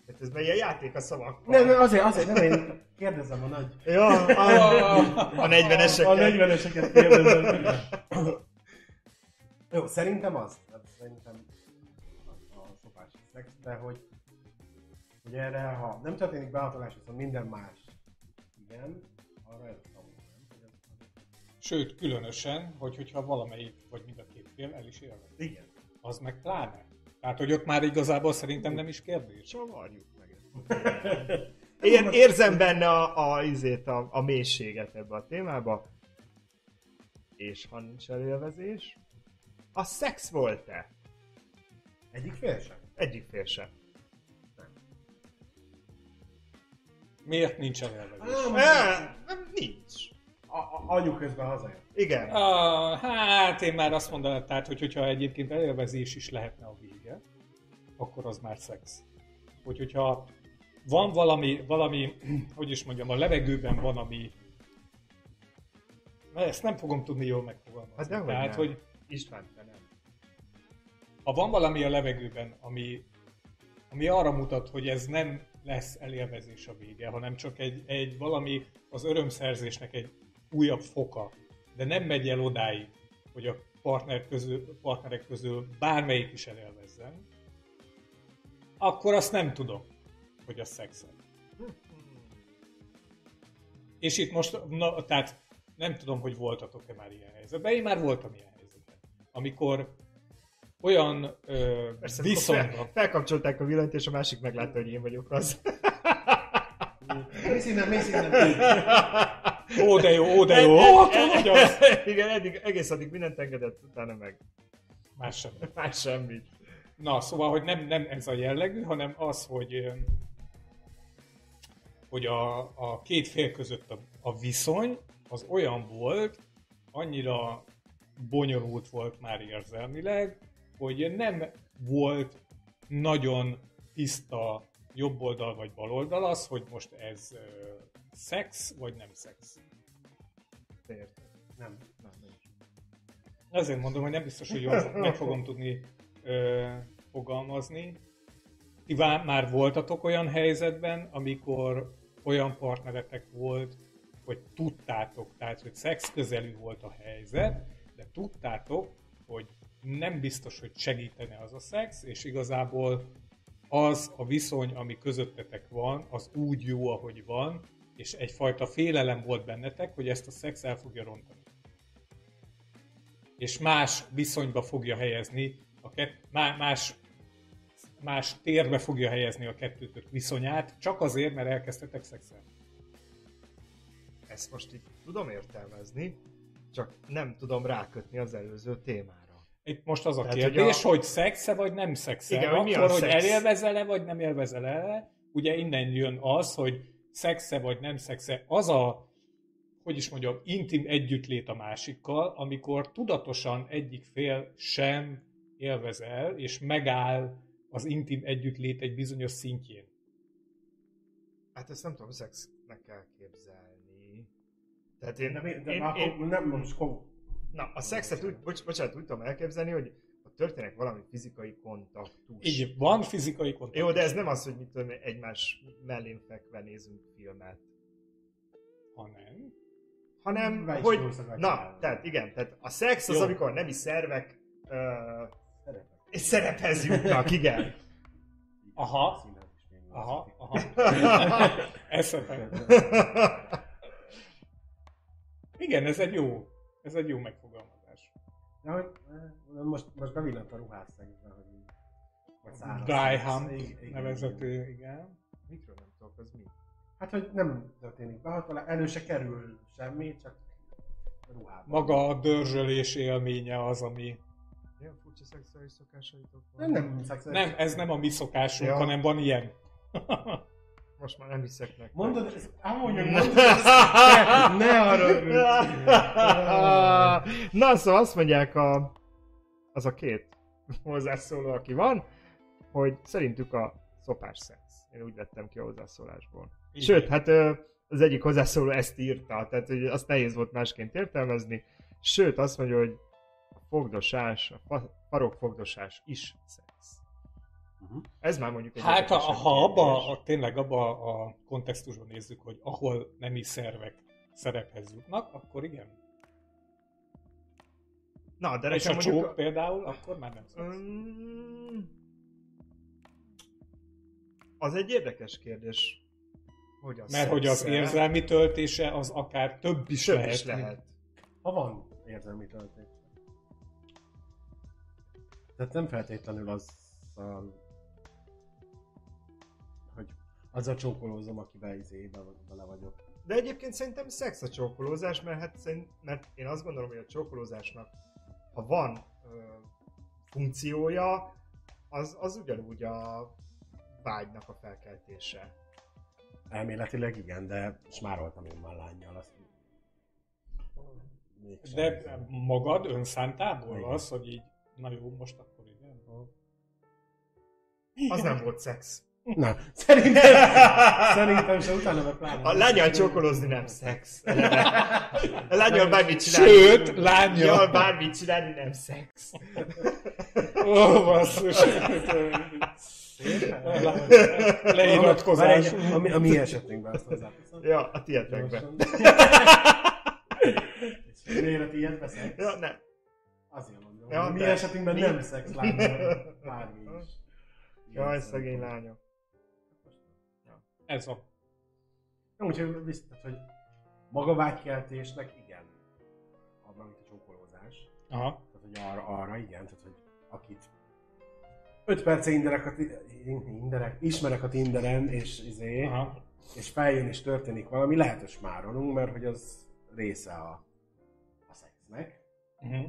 Tehát ez ilyen játék a szavakkal. Nem, nem, azért, azért nem én kérdezem a nagy... Ja, a, a 40-eseket. A 40-eseket kérdezem. Jó, szerintem az. Hát Szerintem a, a szopás szex, de hogy, hogy erre, ha nem történik behatolás, viszont minden más. Igen, arra ez a Sőt, különösen, hogy, hogyha valamelyik, vagy mind a két fél el is élvez. Igen. Az meg pláne. Tehát, hogy ott már igazából szerintem nem is kérdés. Csavarjuk meg ezt. [LAUGHS] Én érzem benne a, a, izét, a, a mélységet ebbe a témába. És ha nincs elélvezés, a szex volt-e? Egyik fél sem. Egyik fél sem. Miért nincs elelvezés? Eh, nem, nincs. A, a, anyu közben hazajön. Igen. Ah, hát én már azt mondanám, tehát, hogy hogyha egyébként elélvezés is lehetne a vége, akkor az már szex. Hogy, hogyha van valami, valami, hogy is mondjam, a levegőben van, ami Na, ezt nem fogom tudni jól megfogalmazni. Hát dehogy Tehát, nem. hogy István, te nem. ha van valami a levegőben, ami, ami arra mutat, hogy ez nem lesz elélvezés a vége, hanem csak egy, egy valami az örömszerzésnek egy újabb foka, de nem megy el odáig, hogy a partner közül, partnerek közül bármelyik is elélvezzen, akkor azt nem tudom, hogy a szexet. És itt most, na, tehát nem tudom, hogy voltatok-e már ilyen helyzetben. Én már voltam ilyen helyzetben. Amikor olyan ö, Persze, viszonyban... Fel, felkapcsolták a villanyt, és a másik meglátta, hogy én vagyok az. Mész innen, mész innen. Ó, de jó, ó, de jó, ó, te vagy az! [LAUGHS] Igen, eddig, egész addig mindent engedett, utána meg Más sem. [LAUGHS] más semmit. Na, szóval, hogy nem, nem ez a jellegű, hanem az, hogy, hogy a, a két fél között a, a viszony az olyan volt, annyira bonyolult volt már érzelmileg, hogy nem volt nagyon tiszta jobb oldal vagy bal oldal az, hogy most ez szex vagy nem szex. Érted? Nem. Na, nincs. Ezért mondom, hogy nem biztos, hogy jól meg fogom tudni ö, fogalmazni. Ti már voltatok olyan helyzetben, amikor olyan partneretek volt, hogy tudtátok, tehát hogy szex közelű volt a helyzet, de tudtátok, hogy nem biztos, hogy segítene az a szex, és igazából az a viszony, ami közöttetek van, az úgy jó, ahogy van, és egyfajta félelem volt bennetek, hogy ezt a szex el fogja rontani és más viszonyba fogja helyezni, a kett, má- más, más térbe fogja helyezni a kettőtök viszonyát, csak azért, mert elkezdtetek szexelni. Ezt most így tudom értelmezni, csak nem tudom rákötni az előző témára. Itt most az a Tehát, kérdés, hogy hogy, a- szexe vagy nem szexe. Igen, hogy mi a Akkor, hogy szex? elélvezel-e vagy nem élvezel-e, ugye innen jön az, hogy szexe vagy nem szexe, az a hogy is mondjam, intim együttlét a másikkal, amikor tudatosan egyik fél sem élvezel, és megáll az intim együttlét egy bizonyos szintjén. Hát ezt nem tudom szexnek elképzelni. Tehát én, De, de én, akkor én, nem most kom... na, a szexet úgy, bocs, bocsánat, úgy tudom elképzelni, hogy történik valami fizikai kontaktus. Így van fizikai kontaktus. Jó, de ez nem az, hogy mit tudom, egymás mellén fekve nézünk filmet. Hanem, Hanem, is hogy... Na, tehát igen, tehát a szex az, Jó. amikor a nemi szervek ö, egy szerephez jutnak, igen. [LAUGHS] Aha. Aha, aha, [LAUGHS] eszembe. [LAUGHS] Igen, ez egy jó, ez egy jó megfogalmazás. De hogy eh, most, most bevillant a ruhásszegben, hogy így. Vagy száraz Die igen. nevezető, igen. Mikről nem tudok, az mi? Hát, hogy nem történik behatolás, elő se kerül semmi, csak ruhában. Maga a dörzsölés élménye az, ami... Milyen furcsa szexuális szokásaitok Nem, van? nem szexuális. Nem, ez nem a mi szokásunk, Ja. hanem van ilyen. [LAUGHS] Most már nem hiszek nektek. Mondod, ez, mondod, ez, ne, ne arra Na, szóval azt mondják a, az a két hozzászóló, aki van, hogy szerintük a szopás szex. Én úgy vettem ki a hozzászólásból. Így. Sőt, hát az egyik hozzászóló ezt írta, tehát hogy azt nehéz volt másként értelmezni. Sőt, azt mondja, hogy a fogdosás, a fa- farokfogdosás is szex. Uh-huh. Ez már mondjuk egy Hát ha, érdekesebb ha abba, a, tényleg abba a kontextusban nézzük, hogy ahol nemi szervek szerephez jutnak, akkor igen. Na, de És a mondjuk... csók például, akkor már nem. Mm, Az egy érdekes kérdés. Hogy az Mert hogy az szex-e? érzelmi töltése az akár több is Több lehet. is lehet. Ha van érzelmi töltés. Tehát nem feltétlenül az, hogy azzal csókolózom, akivel izé, be- bele vagyok. De egyébként szerintem szex a csókolózás, mert, hát szerint, mert én azt gondolom, hogy a csókolózásnak, ha van ö, funkciója, az, az ugyanúgy a vágynak a felkeltése. Elméletileg igen, de smároltam én már lányjal. Azt... Mégsem. De magad önszántából Igen. az, hogy így, na jó, most akkor igen. Az nem volt szex. Na, szerintem, [LAUGHS] szerintem se utána meg pláne. A lányal csókolózni nem szex. A lányal bármit csinálni. Sőt. Lányal bármit csinálni nem szex. Ó, basszus. Leiratkozás. A, mi- a mi esetünkben azt hozzáteszem. Ja, a tietekben. És [LAUGHS] miért a tiéd beszél? Ja, ne. Azért mondom. Ja, mi esetünkben mi- nem szex lányban, bármi is. Jaj, szegény lányok. Ez a... Úgyhogy biztos, hogy maga vágykeltésnek igen. Abban, mint a csókolózás. Aha. Tehát, hogy arra, arra igen, tehát, hogy akit 5 perce inderek a inderek, ismerek a Tinderen, és, izé, Aha. és feljön és történik valami, lehet, hogy smárolunk, mert hogy az része a, a szexnek, Uh-huh.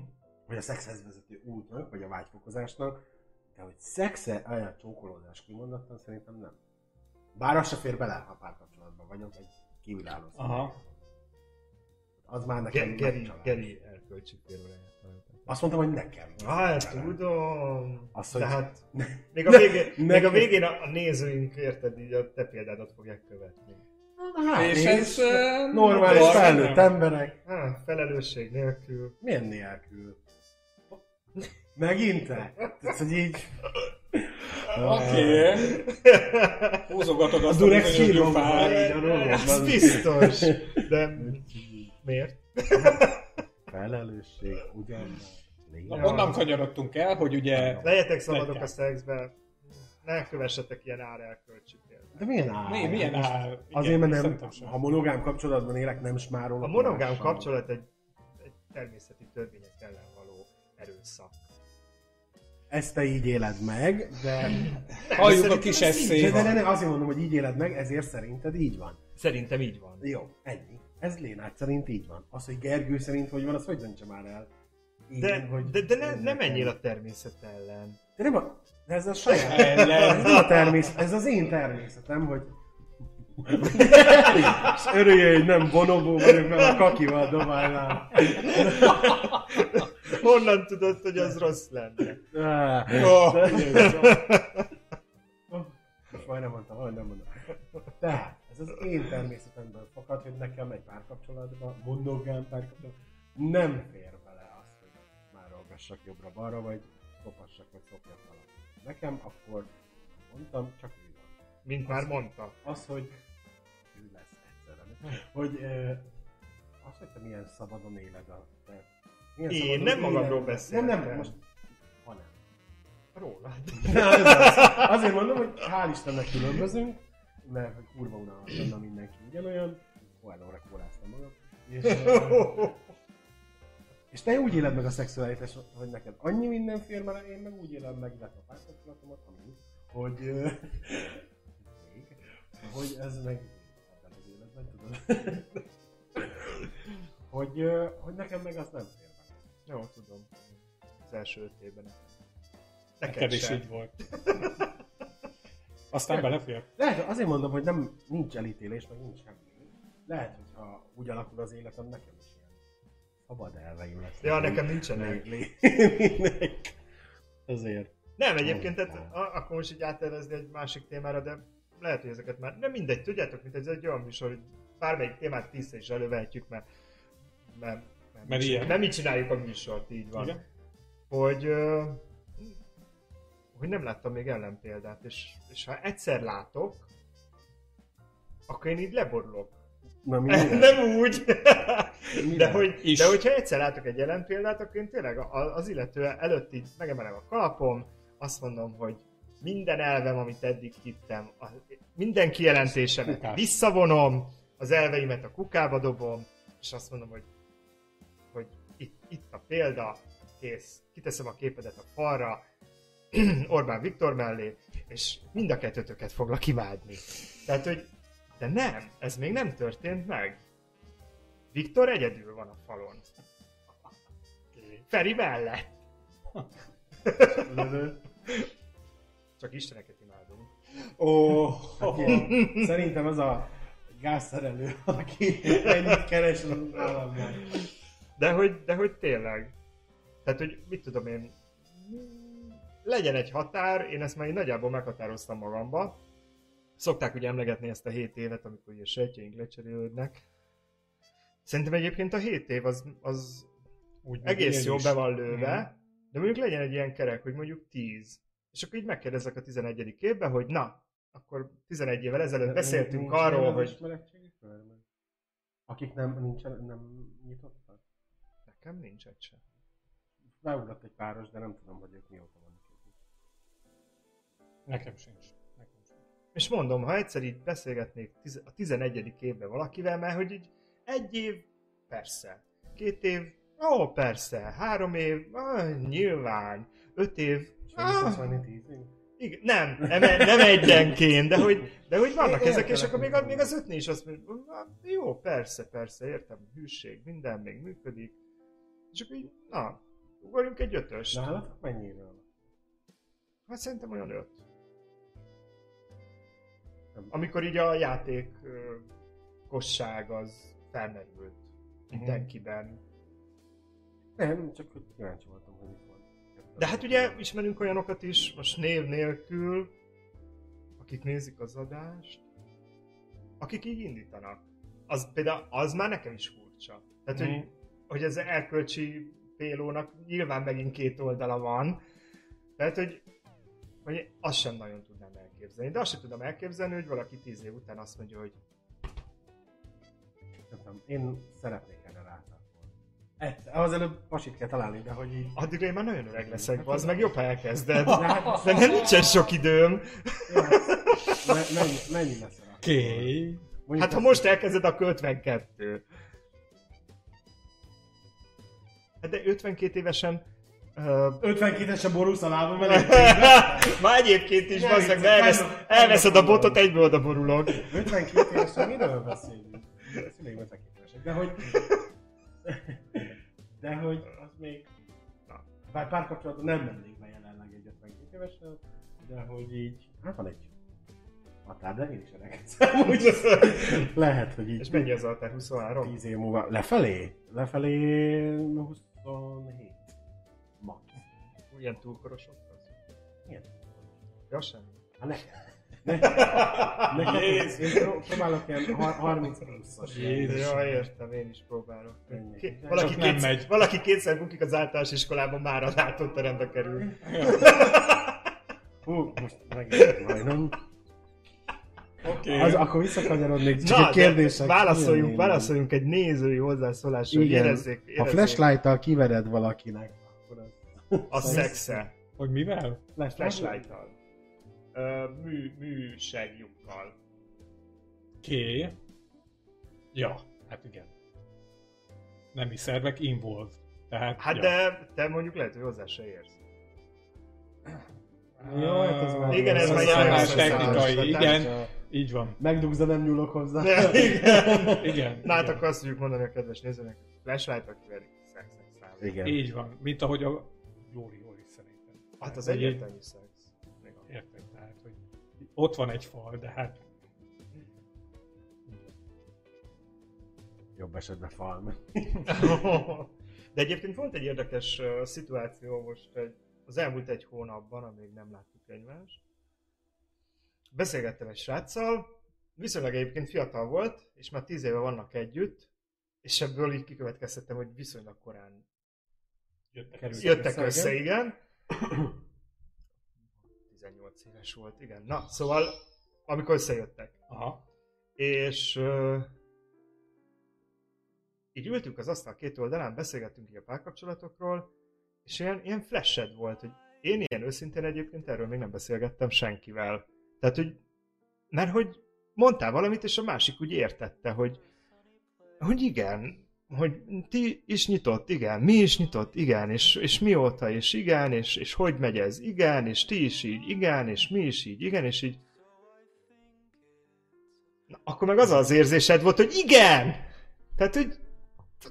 vagy a szexhez vezető útnak, vagy a vágyfokozásnak, de hogy szexe, olyan csókolózás kimondottan szerintem nem. Bár az se fér bele, ha párkapcsolatban vagyok, egy kívülálló. Aha. Az már nekem Ge- Geri. Geri erkölcsi. Azt mondtam, hogy nekem. Hát, tudom. Az, hogy- Tehát még a végén, ne- még a, végén a, a nézőink, érted, így a te példádat fogják követni. Hát, És és ez... normális nem- felnőtt emberek. Hát, felelősség nélkül. Milyen nélkül? Megint te? Tehát, hogy így... Oké. [LAUGHS] Húzogatod azt a Durex bizonyos a dolgokban. Ez biztos. De miért? Felelősség, ugyanaz. Na, onnan kanyarodtunk el, hogy ugye... Legyetek szabadok a szexbe. Ne kövessetek ilyen árelkölcsi. De milyen áll? Mi, milyen áll? Igen, Azért, mert nem, ha monogám kapcsolatban élek, nem smárolok. A monogám mással. kapcsolat egy, egy természeti törvények ellen való erőszak. Ezt te így éled meg, de... Halljuk a kis így De, de, de, eszéval. de azért mondom, hogy így éled meg, ezért szerinted így van. Szerintem így van. Jó, ennyi. Ez Lénát szerint így van. Az, hogy Gergő szerint hogy van, az hogy döntse már el? Én, De, hogy de, de ne, ez ne nekem. menjél a természet ellen. De nem a... De ez a saját... Ellen. Ez nem a természet, ez az én természetem, hogy... [LAUGHS] És örüljél, hogy nem bonobó vagyok, mert a kakival dobálnám. [LAUGHS] Honnan tudod, hogy az rossz lenne? Ó, Most majdnem mondtam, majdnem mondtam. Tehát, ez az én természetemből fakad, hogy nekem egy párkapcsolatban, monogám párkapcsolatban nem fér bele az, hogy már olgassak jobbra-balra, vagy szopassak, vagy szopjak valakit. Nekem akkor, mondtam, csak úgy van. Mint már mondta. Az, hogy ő lesz egyszerűen. Hogy ö, az, hogy te milyen szabadon éled a... Te, Én szabadon nem magamról beszéltem. Nem, nem, most... Hanem. Rólad. Az. Azért mondom, hogy hál' Istennek különbözünk, mert kurva unalmas lenne mindenki ugyanolyan. Olyan kóráztam magam. És, és te úgy éled meg a szexualitás, hogy neked annyi minden fér, mert én meg úgy élem meg, illetve a párkapcsolatomat, ami, hogy, hogy ez meg ebben az életben, tudod. hogy, hogy nekem meg az nem fér. Jó, tudom. Az első öt évben. Neked neked is így volt. Aztán belefér. Lehet, azért mondom, hogy nem, nincs elítélés, meg nincs semmi. Lehet, hogyha úgy alakul az életem, nekem is ilyen szabad elveim lesz. Ja, nekem nincsenek. Azért. Nem, egyébként, tehát, a- akkor most így áttervezni egy másik témára, de lehet, hogy ezeket már, nem mindegy, tudjátok, mint ez egy olyan műsor, hogy bármelyik témát tízszer is elővehetjük, mert, mert, mert, Mert ilyen. nem így csináljuk a műsort, így van. Igen. Hogy, hogy nem láttam még ellenpéldát, és, és ha egyszer látok, akkor én így leborulok. Na [LAUGHS] nem úgy, Mire? de, hogy, Is. de hogyha egyszer látok egy ellenpéldát, akkor én tényleg az illető előtt így megemelem a kalapom, azt mondom, hogy minden elvem, amit eddig hittem, a, minden kijelentésemet Kukás. visszavonom, az elveimet a kukába dobom, és azt mondom, hogy itt, a példa, kész, kiteszem a képedet a falra, [CLEARS THROAT] Orbán Viktor mellé, és mind a kettőtöket foglak imádni. Tehát, hogy de nem, ez még nem történt meg. Viktor egyedül van a falon. Feri mellett. Csak isteneket imádunk. Ó, Aki- Szerintem az a gázszerelő, aki ennyit keres az államban. De hogy, de hogy tényleg. Tehát, hogy mit tudom én, legyen egy határ, én ezt már így nagyjából meghatároztam magamba. Szokták ugye emlegetni ezt a 7 évet, amikor ugye sejtjeink lecserélődnek. Szerintem egyébként a 7 év az, az úgy egész jó be van lőve, Mhm. de mondjuk legyen egy ilyen kerek, hogy mondjuk 10. És akkor így megkérdezek a 11. évben, hogy na, akkor 11 évvel ezelőtt beszéltünk arról, hogy? Akik nem, nincsen, nem nyitottak? Nekem nincs egy sem. Beugrott egy páros, de nem tudom, hogy ők mióta vannak együtt. Nekem sincs. Nekem sincs. És mondom, ha egyszer így beszélgetnék a 11. évben valakivel, mert hogy így egy év, persze. Két év, ó, persze. Három év, ah, nyilván. Öt év, év? igen, nem, nem, nem egyenként, de hogy, de hogy vannak Én ezek, és akkor még, még az ötnél is azt mondja, "Ah, jó, persze, persze, értem, hűség, minden még működik. És akkor így, na, ugorjunk egy ötöst. Nálatok mennyiről? Hát szerintem olyan öt. Amikor így a játék kosság az felmerült mindenkiben. Nem, csak hogy kíváncsi voltam, hogy mit volt. De hát ugye ismerünk olyanokat is, most név nélkül, akik nézik az adást, akik így indítanak. Az például, az már nekem is furcsa. Tehát, Mhm. hogy, hogy az elkölcsi pélónak nyilván megint két oldala van. Tehát, hogy, hogy azt sem nagyon tudnám elképzelni. De azt sem tudom elképzelni, hogy valaki tíz év után azt mondja, hogy Nem én szeretnék erre. Egyszer, ahhoz előbb pasit kell találni, de hogy így... addigra én már nagyon öreg leszek, az meg jobb, ha elkezded. De [LAUGHS] hát, [LAUGHS] De nem nincsen sok időm. me- mennyi, mennyi lesz rá? Oké. Mondjuk Hát ha most elkezded, akkor 52. Hát de 52 évesen... Uh, 52-esen borulsz a lábam elé. [LAUGHS] már egyébként is, bazdmeg, viccelj, elvesz, elveszed a botot, egyből oda borulok. 52 évesen miről beszélünk? A szüleim 52 évesek, de hogy... De hogy az még... Bár párkapcsolatban nem mennék be jelenleg egy 52 évesen, de hogy így... Hát van egy határ, de én is öregedszem, [LAUGHS] úgy lehet, hogy így... És mennyi az altár? 23? 10 év múlva. Lefelé? Lefelé 27. Max. Ilyen túlkorosok? az? Milyen? Ja, semmi. Hát [LAUGHS] nekem. Ne, nekem én pró- próbálok ilyen har- 30 pluszos. Jézus. Ja, értem, én is próbálok. Ennyi. Ké- Csak valaki, nem kétszer, megy. valaki kétszer bukik az általános iskolában, már a látóterembe kerül. Hú, most megint majdnem. Oké. Az, akkor visszakanyarodnék, csak Na, egy de kérdések. válaszoljunk, válaszoljunk egy nézői hozzászólásra, hogy Igen. érezzék, Ha érezzék flashlight-tal kivered valakinek, akkor az... a szexe. Hogy mivel? Flashlight-tal. Ö, mű, műseglyukkal. Oké. Ja, hát igen. Nemi szervek involved. Tehát, Hát ja. de te mondjuk lehet, hogy hozzá se érsz. Jó, hát ez már... Igen, ez már technikai, igen. Így van. Megdugsz, de nem nyúlok hozzá. Igen. Igen. Na hát akkor azt tudjuk mondani a kedves nézőnek, flashlight-tal kiverik szex, szex, szex. Igen. Így van. Mint ahogy a Jóri Jóri szerintem. Hát az egyértelmű szex. Még a- Érted? Tehát, hogy ott van egy fal, de hát Jobb esetben falm. [LAUGHS] De egyébként volt egy érdekes uh, szituáció most egy, az elmúlt egy hónapban, amíg nem láttuk egymást, beszélgettem egy sráccal, viszonylag egyébként fiatal volt, és már tíz éve vannak együtt, és ebből így kikövetkeztettem, hogy viszonylag korán Jöttek jöttek össze, össze, igen. 18 éves volt, igen. Na, szóval, amikor összejöttek. Aha. És uh, így ültünk az asztal két oldalán, beszélgettünk így a párkapcsolatokról, és ilyen, ilyen flashed volt, hogy én ilyen őszintén egyébként erről még nem beszélgettem senkivel. Tehát, hogy, mert hogy mondtál valamit, és a másik úgy értette, hogy, hogy igen, hogy ti is nyitott, igen, mi is nyitott, igen, és, és mióta, és igen, és, és hogy megy ez, igen, és ti is így, igen, és mi is így, igen, és így Na, akkor meg az az érzésed volt, hogy igen! Tehát, hogy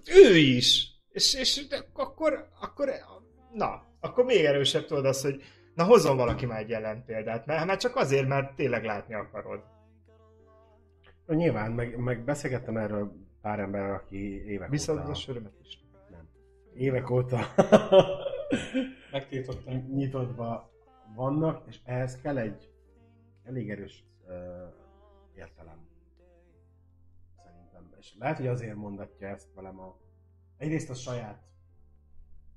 ő is. És, és akkor, akkor, na, akkor még erősebb tudod azt, hogy na hozzon valaki már egy ellenpéldát, mert már csak azért, mert tényleg látni akarod. Nyilván, meg, meg beszélgettem erről pár emberrel, aki évek Viszont óta... a sörömet is. Nem. Évek óta [LAUGHS] Megtiltották. nyitottba vannak, és ehhez kell egy elég erős uh, értelem. Szerintem. És lehet, hogy azért mondatja ezt velem a... Egyrészt a saját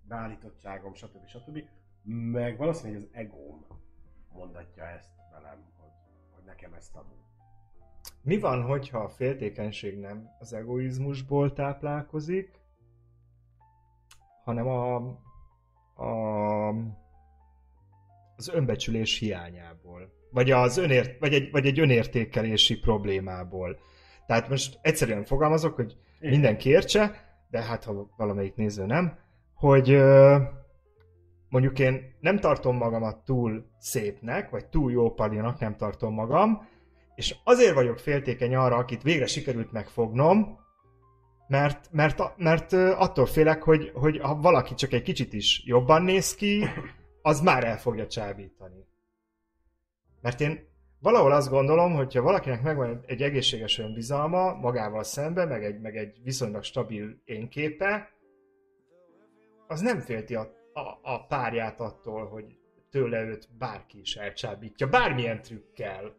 beállítottságom, stb. stb. Meg valószínűleg az egóm mondatja ezt velem, hogy, hogy nekem ezt tabu. Mi van, hogyha a féltékenység nem az egoizmusból táplálkozik, hanem a, a, az önbecsülés hiányából? Vagy, az önért, vagy, egy, vagy egy önértékelési problémából? Tehát most egyszerűen fogalmazok, hogy mindenki értse, de hát ha valamelyik néző nem, hogy mondjuk én nem tartom magamat túl szépnek, vagy túl jó palinak nem tartom magam, és azért vagyok féltékeny arra, akit végre sikerült megfognom, mert, mert, mert attól félek, hogy, hogy ha valaki csak egy kicsit is jobban néz ki, az már el fogja csábítani. Mert én valahol azt gondolom, hogy ha valakinek megvan egy egészséges önbizalma magával szemben, meg egy, meg egy viszonylag stabil énképe, az nem félti a, a, a párját attól, hogy tőle őt bárki is elcsábítja, bármilyen trükkel.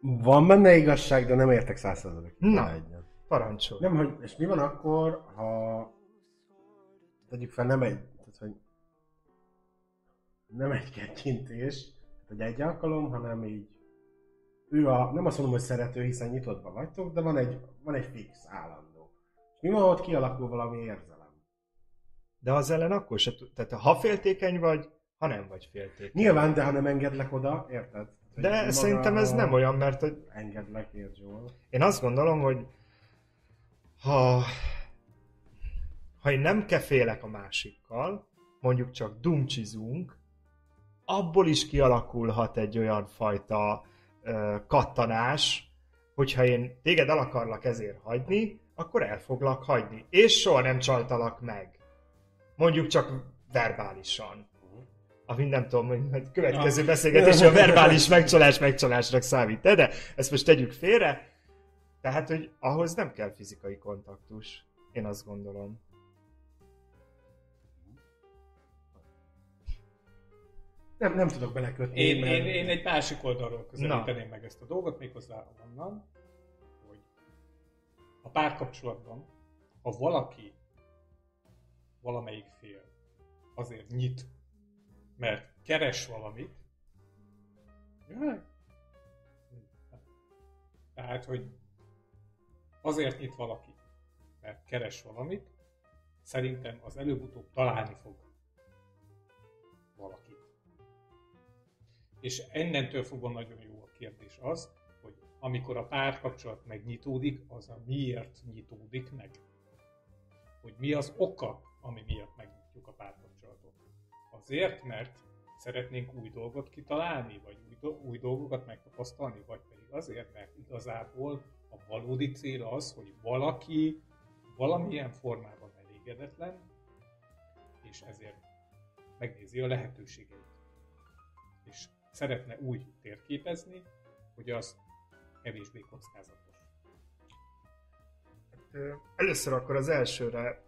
Van benne igazság, de nem értek százszerzalékig. Na. Parancsolj. Nem, hogy, és mi van akkor, ha tegyük fel nem egy, tehát, hogy nem egy kettintés, hogy egy alkalom, hanem így ő a, nem azt mondom, hogy szerető, hiszen nyitottban vagytok, de van egy, van egy fix állandó. És mi van, ott kialakul valami érzelem? De az ellen akkor se tud. Tehát ha féltékeny vagy, ha nem vagy féltékeny. Nyilván, de ha nem engedlek oda, érted? Hogy De szerintem ez a- nem olyan, mert hogy Engedlek, értsd jól. Én azt gondolom, hogy ha, ha én nem kefélek a másikkal, mondjuk csak dumcsizunk, abból is kialakulhat egy olyan fajta ö, kattanás, hogyha én téged el akarlak ezért hagyni, akkor el foglak hagyni. És soha nem csaltalak meg. Mondjuk csak verbálisan. Ami nem tudom, hogy majd következő beszélgetés a verbális megcsalás megcsalásnak számít de ezt most tegyük félre. Tehát, hogy ahhoz nem kell fizikai kontaktus. Én azt gondolom. Nem, nem tudok belekötni, Én, mert... én, én egy másik oldalról közelíteném meg ezt a dolgot, méghozzá onnan, hogy a párkapcsolatban, ha valaki valamelyik fél azért nyit, mert keres valamit, tehát, hogy azért nyit valaki, mert keres valamit, szerintem az előbb-utóbb találni fog valakit. És ennentől fogva nagyon jó a kérdés az, hogy amikor a párkapcsolat megnyitódik, az a miért nyitódik meg. Hogy mi az oka, ami miatt megnyitjuk a párkapcsolatot. Azért, mert szeretnénk új dolgot kitalálni, vagy új, do- új dolgokat megtapasztalni, vagy pedig azért, mert igazából a valódi cél az, hogy valaki valamilyen formában elégedetlen, és ezért megnézi a lehetőségeit. És szeretne úgy térképezni, hogy az kevésbé kockázatos. Először akkor az elsőre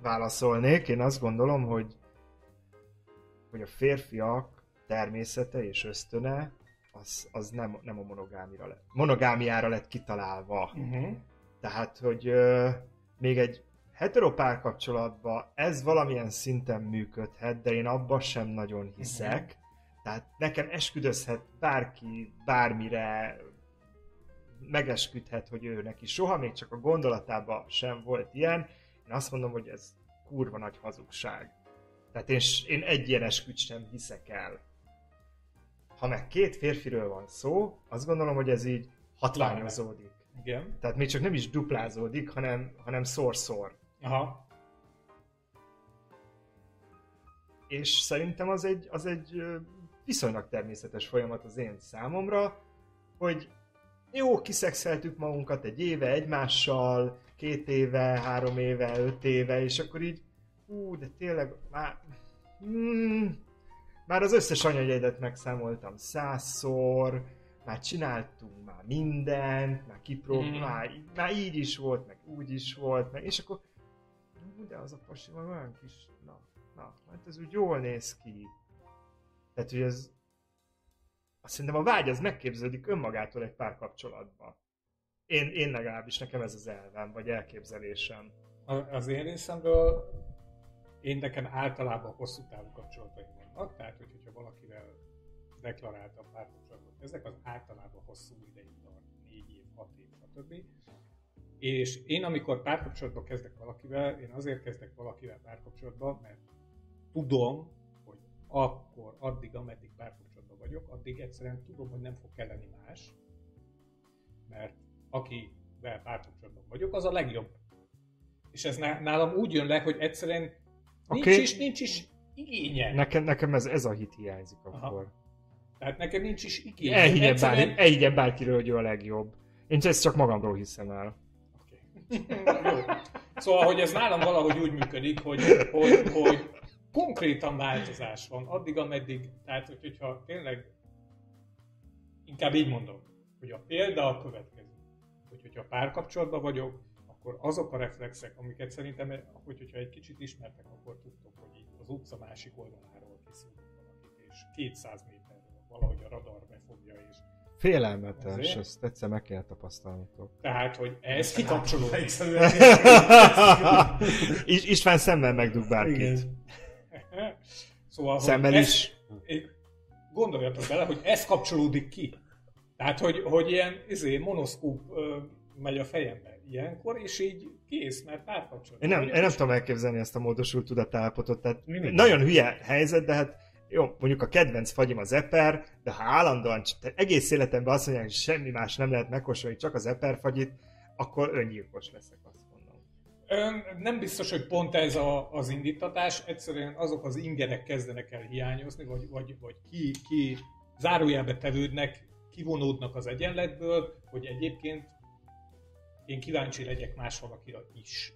válaszolnék. Én azt gondolom, hogy, hogy a férfiak természete és ösztöne, az, az nem, nem a monogámira lett. monogámiára lett kitalálva. Uh-huh. Tehát, hogy ö, még egy hetero párkapcsolatban ez valamilyen szinten működhet, de én abban sem nagyon hiszek. Tehát nekem esküdözhet bárki, bármire, megesküdhet, hogy ő neki soha még csak a gondolatában sem volt ilyen. Én azt mondom, hogy ez kurva nagy hazugság. Tehát én, én egy ilyen esküt sem hiszek el. Ha meg két férfiről van szó, azt gondolom, hogy ez így hatványozódik. Igen. Tehát még csak nem is duplázódik, hanem, hanem szor-szor. Aha. És szerintem az egy, az egy viszonylag természetes folyamat az én számomra, hogy jó, kiszexeltük magunkat egy éve egymással, két éve, három éve, öt éve, és akkor így, ú, de tényleg már, hmm, már az összes anyajegyedet megszámoltam százszor, már csináltunk már mindent, már kiprób, Mhm. már, már így is volt, meg úgy is volt, meg, és akkor, ú, de az a pasi van olyan kis, na, na, hát ez úgy jól néz ki. Tehát, hogy ez, azt szerintem a vágy az megképződik önmagától egy párkapcsolatban. Én, én legalábbis nekem ez az elvem, vagy elképzelésem. Az én részemről én nekem általában hosszú távú kapcsolataim vannak, tehát hogy, hogyha valakivel deklaráltam párkapcsolatot, ezek az általában hosszú ideig tart, 4 év, 6 év, stb. És én amikor párkapcsolatba kezdek valakivel, én azért kezdek valakivel párkapcsolatba, mert tudom, hogy akkor, addig, ameddig párkapcsolatban vagyok, addig egyszerűen tudom, hogy nem fog kelleni más, mert akivel párkapcsolatban vagyok, az a legjobb. És ez ná- nálam úgy jön le, hogy egyszerűen nincs, is, nincs is igénye. Nekem, nekem ez, ez a hit hiányzik Aha. akkor. Tehát nekem nincs is igénye. Elhigyem, Egyszerűen- bárki, elhigyem bárkiről, hogy ő a legjobb. Én ezt csak magamról hiszem el. Jó. Szóval, hogy ez nálam valahogy úgy működik, hogy, hogy, hogy konkrétan változás van, addig, ameddig, tehát hogy- hogyha tényleg, inkább így mondom, hogy a példa a következő, hogy hogyha párkapcsolatban vagyok, akkor azok a reflexek, amiket szerintem, hogy, hogyha egy kicsit ismertek, akkor tudtok, hogy így az utca másik oldaláról kiszúrunk valakit, és 200 méterről valahogy a radar befogja, és Félelmetes, Azért? ezt egyszer meg kell tapasztalnotok. tehát, hogy ez kikapcsolódik. [LAUGHS] Is, István szemben megdug bárkit. Igen. [LAUGHS] Szóval, Szemmel ez- is. Én- Gondoljatok bele, hogy ez kapcsolódik ki. Tehát, hogy, hogy ilyen izé, monoszkóp megy a fejembe ilyenkor, és így kész, mert párkapcsolat. Én nem, én nem tudom elképzelni ezt a módosult tudatállapotot, tehát Mindig. nagyon hülye helyzet, de hát jó, mondjuk a kedvenc fagyim az eper, de ha állandóan c- te egész életemben azt mondják, hogy semmi más nem lehet megkóstolni, csak az eper fagyit, akkor öngyilkos leszek, azt mondom. Ö, Nem biztos, hogy pont ez a, az indítatás, egyszerűen azok az ingerek kezdenek el hiányozni, vagy, vagy, vagy ki, ki zárójelbe tevődnek, kivonódnak az egyenletből, hogy egyébként én kíváncsi legyek más valakire is.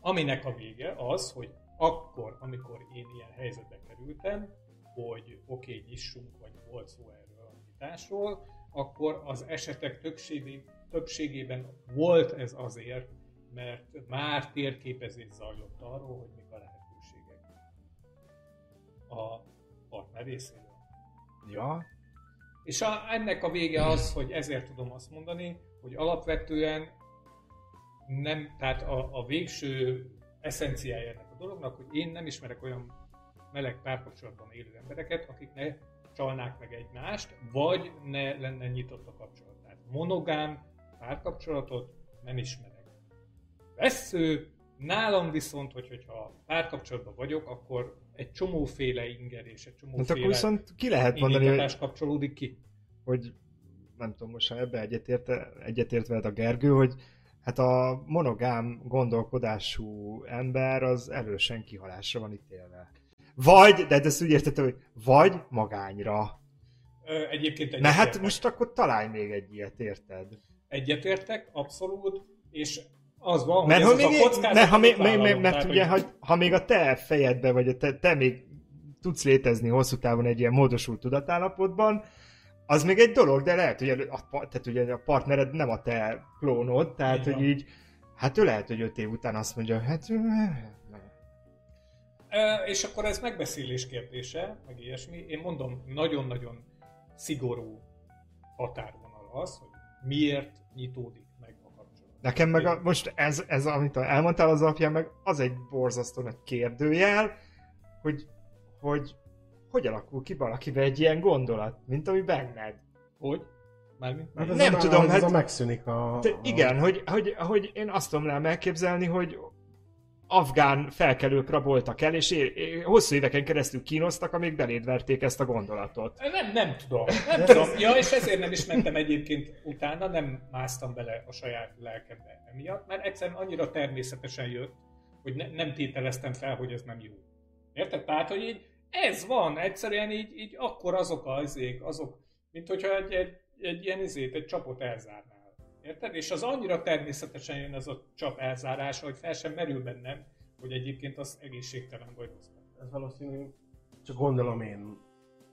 Aminek a vége az, hogy akkor, amikor én ilyen helyzetbe kerültem, hogy oké, okay, nyissunk, vagy volt szó erről a nyitásról, akkor az esetek többségé, többségében volt ez azért, mert már térképezés zajlott arról, hogy mik a lehetőségek a partner részéről. Ja, És a, ennek a vége az, hogy ezért tudom azt mondani, hogy alapvetően nem, tehát a, a végső eszenciája ennek a dolognak, hogy én nem ismerek olyan meleg párkapcsolatban élő embereket, akik ne csalnák meg egymást, vagy ne lenne nyitott a kapcsolat. Tehát monogám párkapcsolatot nem ismerek. Vesző, nálam viszont, hogy, hogyha párkapcsolatban vagyok, akkor egy csomóféle inger és egy hát akkor csomóféle viszont ki lehet mondani, hogy, kapcsolódik ki. hogy nem tudom, most ha ebbe egyetért, egyetért veled a Gergő, hogy hát a monogám gondolkodású ember az erősen kihalásra van ítélve. Vagy, de ezt úgy értettem, hogy vagy magányra. Ö, Egyébként Na egyetértek. hát most akkor találj még egy ilyet, érted? Egyetértek, abszolút, és az van, Mert, hogy ha még, a kockázat, mert, ha még, még, vállalom. mert Tehát, ugye, hogy- ha még a te fejedbe, vagy a te, te még tudsz létezni hosszú távon egy ilyen módosult tudatállapotban, az még egy dolog, de lehet, hogy a, tehát ugye a partnered nem a te klónod, tehát Így hogy így, hát ő lehet, hogy öt év után azt mondja, hát E, és akkor ez megbeszélés kérdése, meg ilyesmi. Én mondom, nagyon-nagyon szigorú határvonal az, hogy miért nyitódik. Nekem meg a, most ez, ez, amit elmondtál az alapján, meg az egy borzasztó nagy kérdőjel, hogy, hogy hogy alakul ki valakivel egy ilyen gondolat, mint ami benned. Hogy? Mármint? Hát ez Nem a, tudom, ez hát- a megszűnik a... Te, a- igen, hogy, hogy, hogy én azt tudom rám elképzelni, hogy afgán felkelők raboltak el, és é, é, hosszú éveken keresztül kínoztak, amíg beléd verték ezt a gondolatot. Nem, nem tudom. Nem tudom. Ja, és ezért nem is mentem egyébként utána, nem másztam bele a saját lelkembe emiatt, mert egyszerűen annyira természetesen jött, hogy ne, nem tételeztem fel, hogy ez nem jó. Érted? Tehát, hogy így ez van, egyszerűen így, így akkor azok az azok, mint hogyha egy, egy, egy ilyen izét, egy csapot elzárnál. Érted? És az annyira természetesen jön az a csap elzárása, hogy fel sem merül bennem, hogy egyébként az egészségtelen vagy rossz. Ez valószínű, csak gondolom én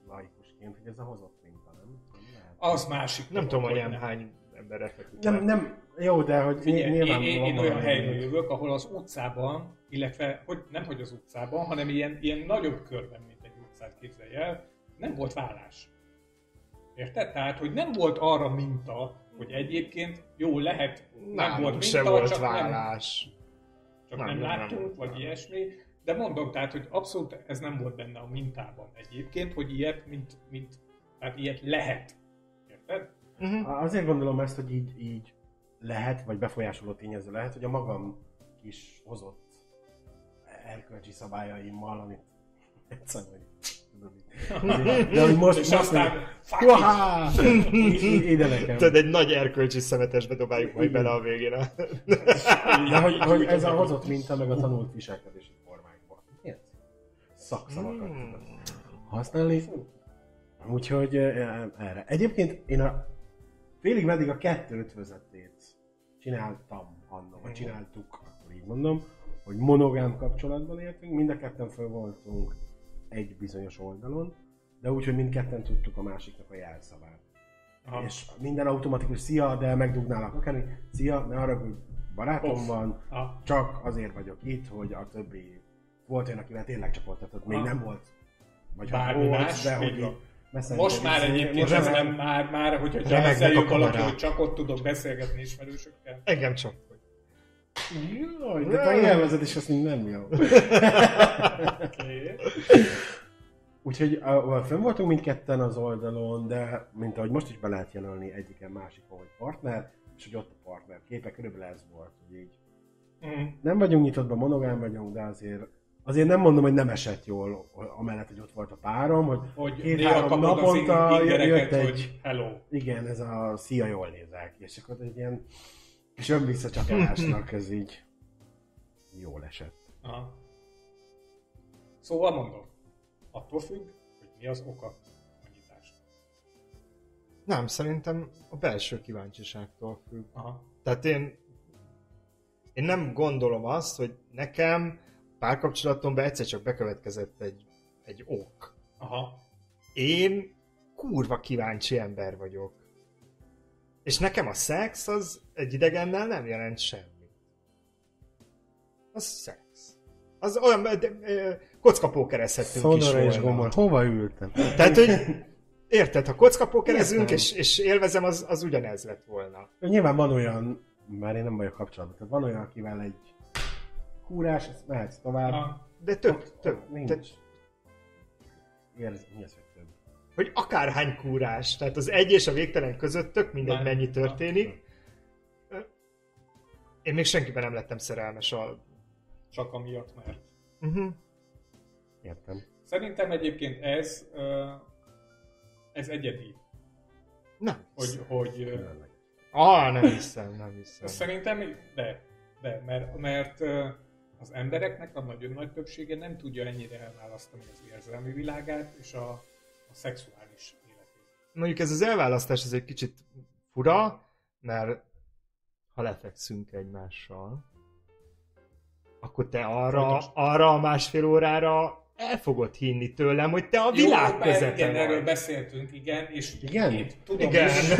laikusként, hogy ez a hozott minta, nem? Nem. Az másik. Nem tudom, hogy hány emberre feküdt Nem, nem, jó, de hogy Figyelj, én, nyilván én, én van olyan helyről jövök, ahol az utcában, illetve hogy nem hogy az utcában, hanem ilyen, ilyen nagyobb körben, mint egy utcát képzelj el, nem volt vállás. Érted? Tehát, hogy nem volt arra minta, hogy egyébként jó lehet, nem volt minta, se volt csak, nem, vállás. csak Nem, nem, nem, nem láttunk, vagy vállás. ilyesmi. De mondom, tehát, hogy abszolút ez nem volt benne a mintában egyébként, hogy ilyet, mint, mint tehát ilyet lehet. Érted? Uh-huh. Azért gondolom ezt, hogy így, így lehet, vagy befolyásoló tényező lehet, hogy a magam kis hozott erkölcsi szabályaimmal, amit egyszer De hogy most, És most aztán [LAUGHS] Ide nekem. Tudod, egy nagy erkölcsi szemetesbe dobáljuk majd bele a végén. a- De hogy, [LAUGHS] hogy ez a hozott minta, meg a tanult viselkedési formákban. Miért? Szakszavakat Mm. tudod használni. Úgyhogy erre. Egyébként én a félig meddig a kettő ötvözetét csináltam annak, vagy csináltuk, akkor így mondom, hogy monogám kapcsolatban éltünk, mind a ketten föl voltunk egy bizonyos oldalon, de úgy, hogy mindketten tudtuk a másiknak a jelszavát. Aha. És minden automatikus szia, de megdugnálak akármi, szia, ne arra, hogy barátom Off. van, Ah, csak azért vagyok itt, hogy a többi volt olyan, akivel tényleg csapoltatott, még Ha. nem volt. Vagy ha Bármi volt, más, de hogy így Most már izé- egyébként ez már- nem már, már hogyha a valaki, hogy csak ott tudok beszélgetni ismerősökkel. Engem csak. Jaj, de te élvezed, és azt nem jó. [LAUGHS] Úgyhogy a, fönn voltunk mindketten az oldalon, de mint ahogy most is be lehet jelölni egyiken másikon, hogy partner, és hogy ott a partner képe, körülbelül ez volt, hogy így Mm. nem vagyunk nyitottban, monogám vagyunk, de azért azért nem mondom, hogy nem esett jól, amellett, hogy ott volt a párom, hogy Hogy Két-három naponta jött egy- hogy hello. igen, ez a szia, jól nézek, és akkor egy ilyen kis önvisszacsapásnak ez így jól esett. Aha. Szóval mondom, attól függ, hogy mi az oka a nyitásnak. Nem, szerintem a belső kíváncsiságtól függ. Aha. Tehát én, én nem gondolom azt, hogy nekem párkapcsolatomban egyszer csak bekövetkezett egy, egy ok. Aha. Én kurva kíváncsi ember vagyok. És nekem a szex az egy idegennel nem jelent semmit. Az szex. Az olyan, de, de, kockapókerezhettünk is Szodora és volna. gomor, hova ültem? Tehát, hogy érted, ha kockapókerezünk és, és élvezem, az, az ugyanez lett volna. Nyilván van olyan, már én nem vagyok kapcsolatban, tehát van olyan, akivel egy kúrás, ezt mehetsz tovább. De több. ott Nincs. Tehát, Érz, mi az, hogy? Hogy akárhány kúrás, tehát az egy és a végtelen között tök mindegy, Már- mennyi történik. Én még senkiben nem lettem szerelmes a... Csak amiatt, mert. Uh-huh. Értem. Szerintem egyébként ez, ez egyedi. Nem. Hogy, hogy. Ah, nem hiszem, nem hiszem. Szerintem de, de mert, mert az embereknek a nagyon nagy többsége nem tudja ennyire elválasztani az érzelmi világát és a, a szexuális életét. Mondjuk ez az elválasztás ez egy kicsit fura, mert ha lefekszünk egymással, akkor te arra, arra a másfél órára el fogod hinni tőlem, hogy te a világ Jó, igen, közepén erről vagy. beszéltünk, igen, és Igen? én tudom Igen. is, [LAUGHS]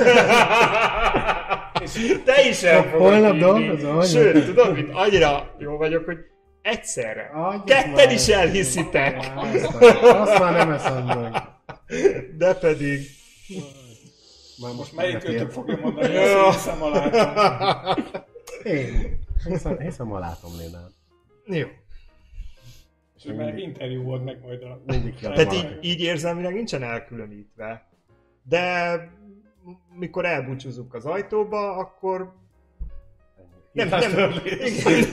Te is el fogod Holnap? Sőt, tudod mit? Annyira jó vagyok, hogy Egyszerre. Adjuk Ketten már. is elhiszitek. Azt, azt már nem eszem meg. [LAUGHS] De pedig... Már Most melyik kötök fogja mondani, Ja. hogy hiszem alá. [LAUGHS] Én. Hiszem, hiszem a látom Lénát. Jó. És hogy már interjú volt meg majd a... Tehát így, így érzelmileg nincsen elkülönítve. De mikor elbúcsúzunk az ajtóba, akkor nem, nem, igen.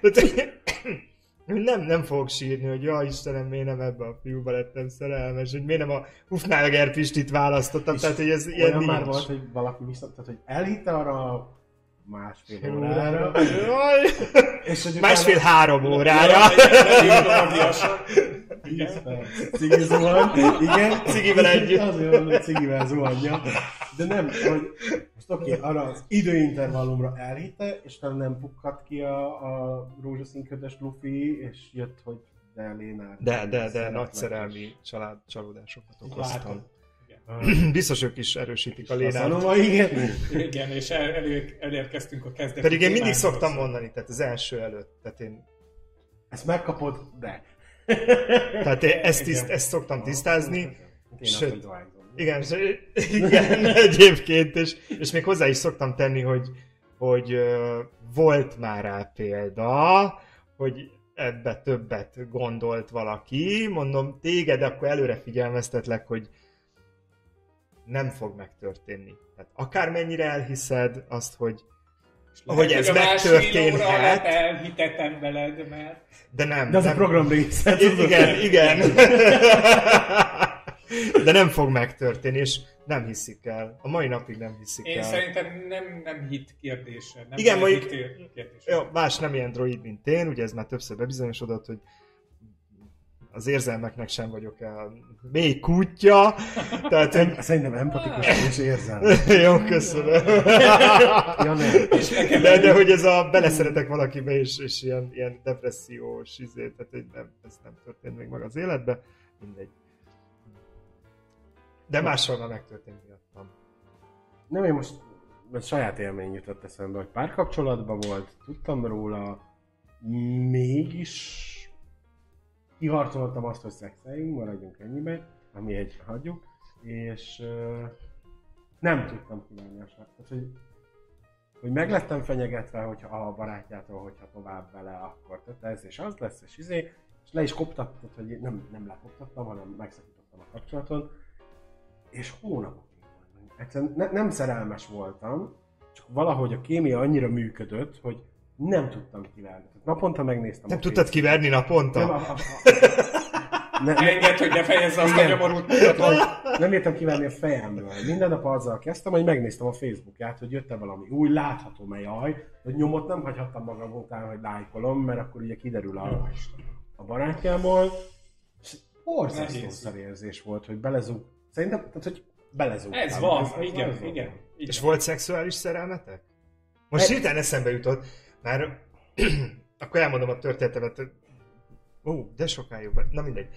[LAUGHS] Nem, nem fogok sírni, hogy ja Istenem, miért nem ebbe a fiúba lettem szerelmes, hogy miért nem a Hufnagel Pistit választottam, tehát hogy ez ilyen nincs. már volt, hogy valaki viszont, tehát hogy elhitte arra a másfél órára, és hogy Másfél-három órára. Cigi zuhan, igen. Cigivel együtt. Azért van, hogy cigivel zuhanja. De nem, hogy most oké, okay, arra az időintervallumra elhitte, és utána nem pukkadt ki a, a rózsaszínködös Luffy, és jött, hogy de Lénár. De, de, de nagy szerelmi család csalódásokat okoztam. [CLEARS THROAT] Biztos ők is erősítik a A lénát. igen. Igen, és el, elér, elérkeztünk a kezdeti Pedig én mindig szoktam mondani, tehát az első előtt. Tehát én, Ezt megkapod, de. Tehát én ezt, tiszt, ezt szoktam tisztázni. Adványzom. Igen, és, igen [LAUGHS] egyébként, és, és még hozzá is szoktam tenni, hogy, hogy volt már rá példa, hogy ebbe többet gondolt valaki. Mondom, téged akkor előre figyelmeztetlek, hogy nem fog megtörténni. Tehát akármennyire elhiszed azt, hogy Lehet, hogy ez a másfél megtörténhet. elhitetem veled, mert... De nem. De az nem, a program része. Tudod? Igen, igen. [LAUGHS] De nem fog megtörténni, és nem hiszik el. A mai napig nem hiszik Én el. szerintem nem, nem hit kérdése. Nem Igen, mondjuk- hit kérdése. Jó, más nem ilyen droid, mint én, ugye ez már többször bebizonyosodott, hogy az érzelmeknek sem vagyok el mély kutya, tehát hogy... Szerintem empatikus [LAUGHS] és érzelmi. Jó, köszönöm. Ja, nem. De, de hogy ez a beleszeretek valakibe, és, és ilyen, ilyen depressziós izé, tehát hogy nem, ez nem történt még meg az életbe, mindegy. De máshol már megtörtént miattam. Nem, én most most saját élmény jutott eszembe, hogy párkapcsolatban volt, tudtam róla, mégis kiharcoltam azt, hogy szexeljünk, maradjunk ennyibe, ami egy hagyjuk, és uh, nem tudtam kívánni a srác. Tehát, hogy, hogy meg fenyegetve, hogyha a barátjától, hogyha tovább vele, akkor tehát ez és az lesz, és izé, és le is koptatott, hogy nem, nem lekoptattam, hanem megszakítottam a kapcsolaton, és hónapokig. Egyszerűen ne, nem szerelmes voltam, csak valahogy a kémia annyira működött, hogy nem tudtam kiverni. Naponta megnéztem Nem tudtad Facebookot. kiverni Nem, a, naponta? a, a, [LAUGHS] ne, Engedd, hogy ne fejezze azt a nyomorult hogy nem értem kivenni a fejemből. Minden nap azzal kezdtem, hogy megnéztem a Facebookját, hogy jött-e valami új, látható-e jaj, hogy nyomot nem hagyhattam magam után, hogy lájkolom, mert akkor ugye kiderül a, a barátjából. Borzasztó szarérzés volt, hogy belezug. Szerintem, tehát, hogy belezugtam. Ez van, Ez- ez igen, van. igen. igen. És volt szexuális szerelmetek? Most Egy- hirtelen eszembe jutott, mert [CLEARS THROAT] akkor elmondom a történetemet. Ó, de sokáig. be- Na mindegy.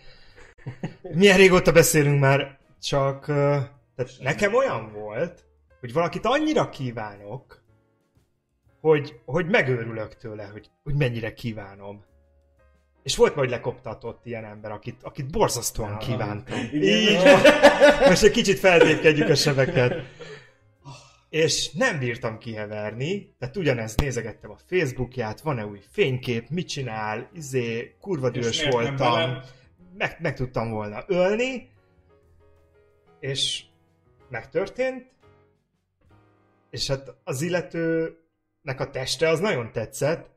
Milyen régóta beszélünk már, csak... Tehát nekem olyan volt, hogy valakit annyira kívánok, hogy, hogy megőrülök tőle, hogy, hogy mennyire kívánom. És volt majd lekoptatott ilyen ember, akit, akit borzasztóan kívántam. Igen. Így. Most egy kicsit feltépkedjük a sebeket. És nem bírtam kiheverni, tehát ugyanezt nézegettem a Facebookját, van-e új fénykép, mit csinál, izé, kurva dühös voltam, meg, meg tudtam volna ölni, és megtörtént, és hát az illetőnek a teste az nagyon tetszett,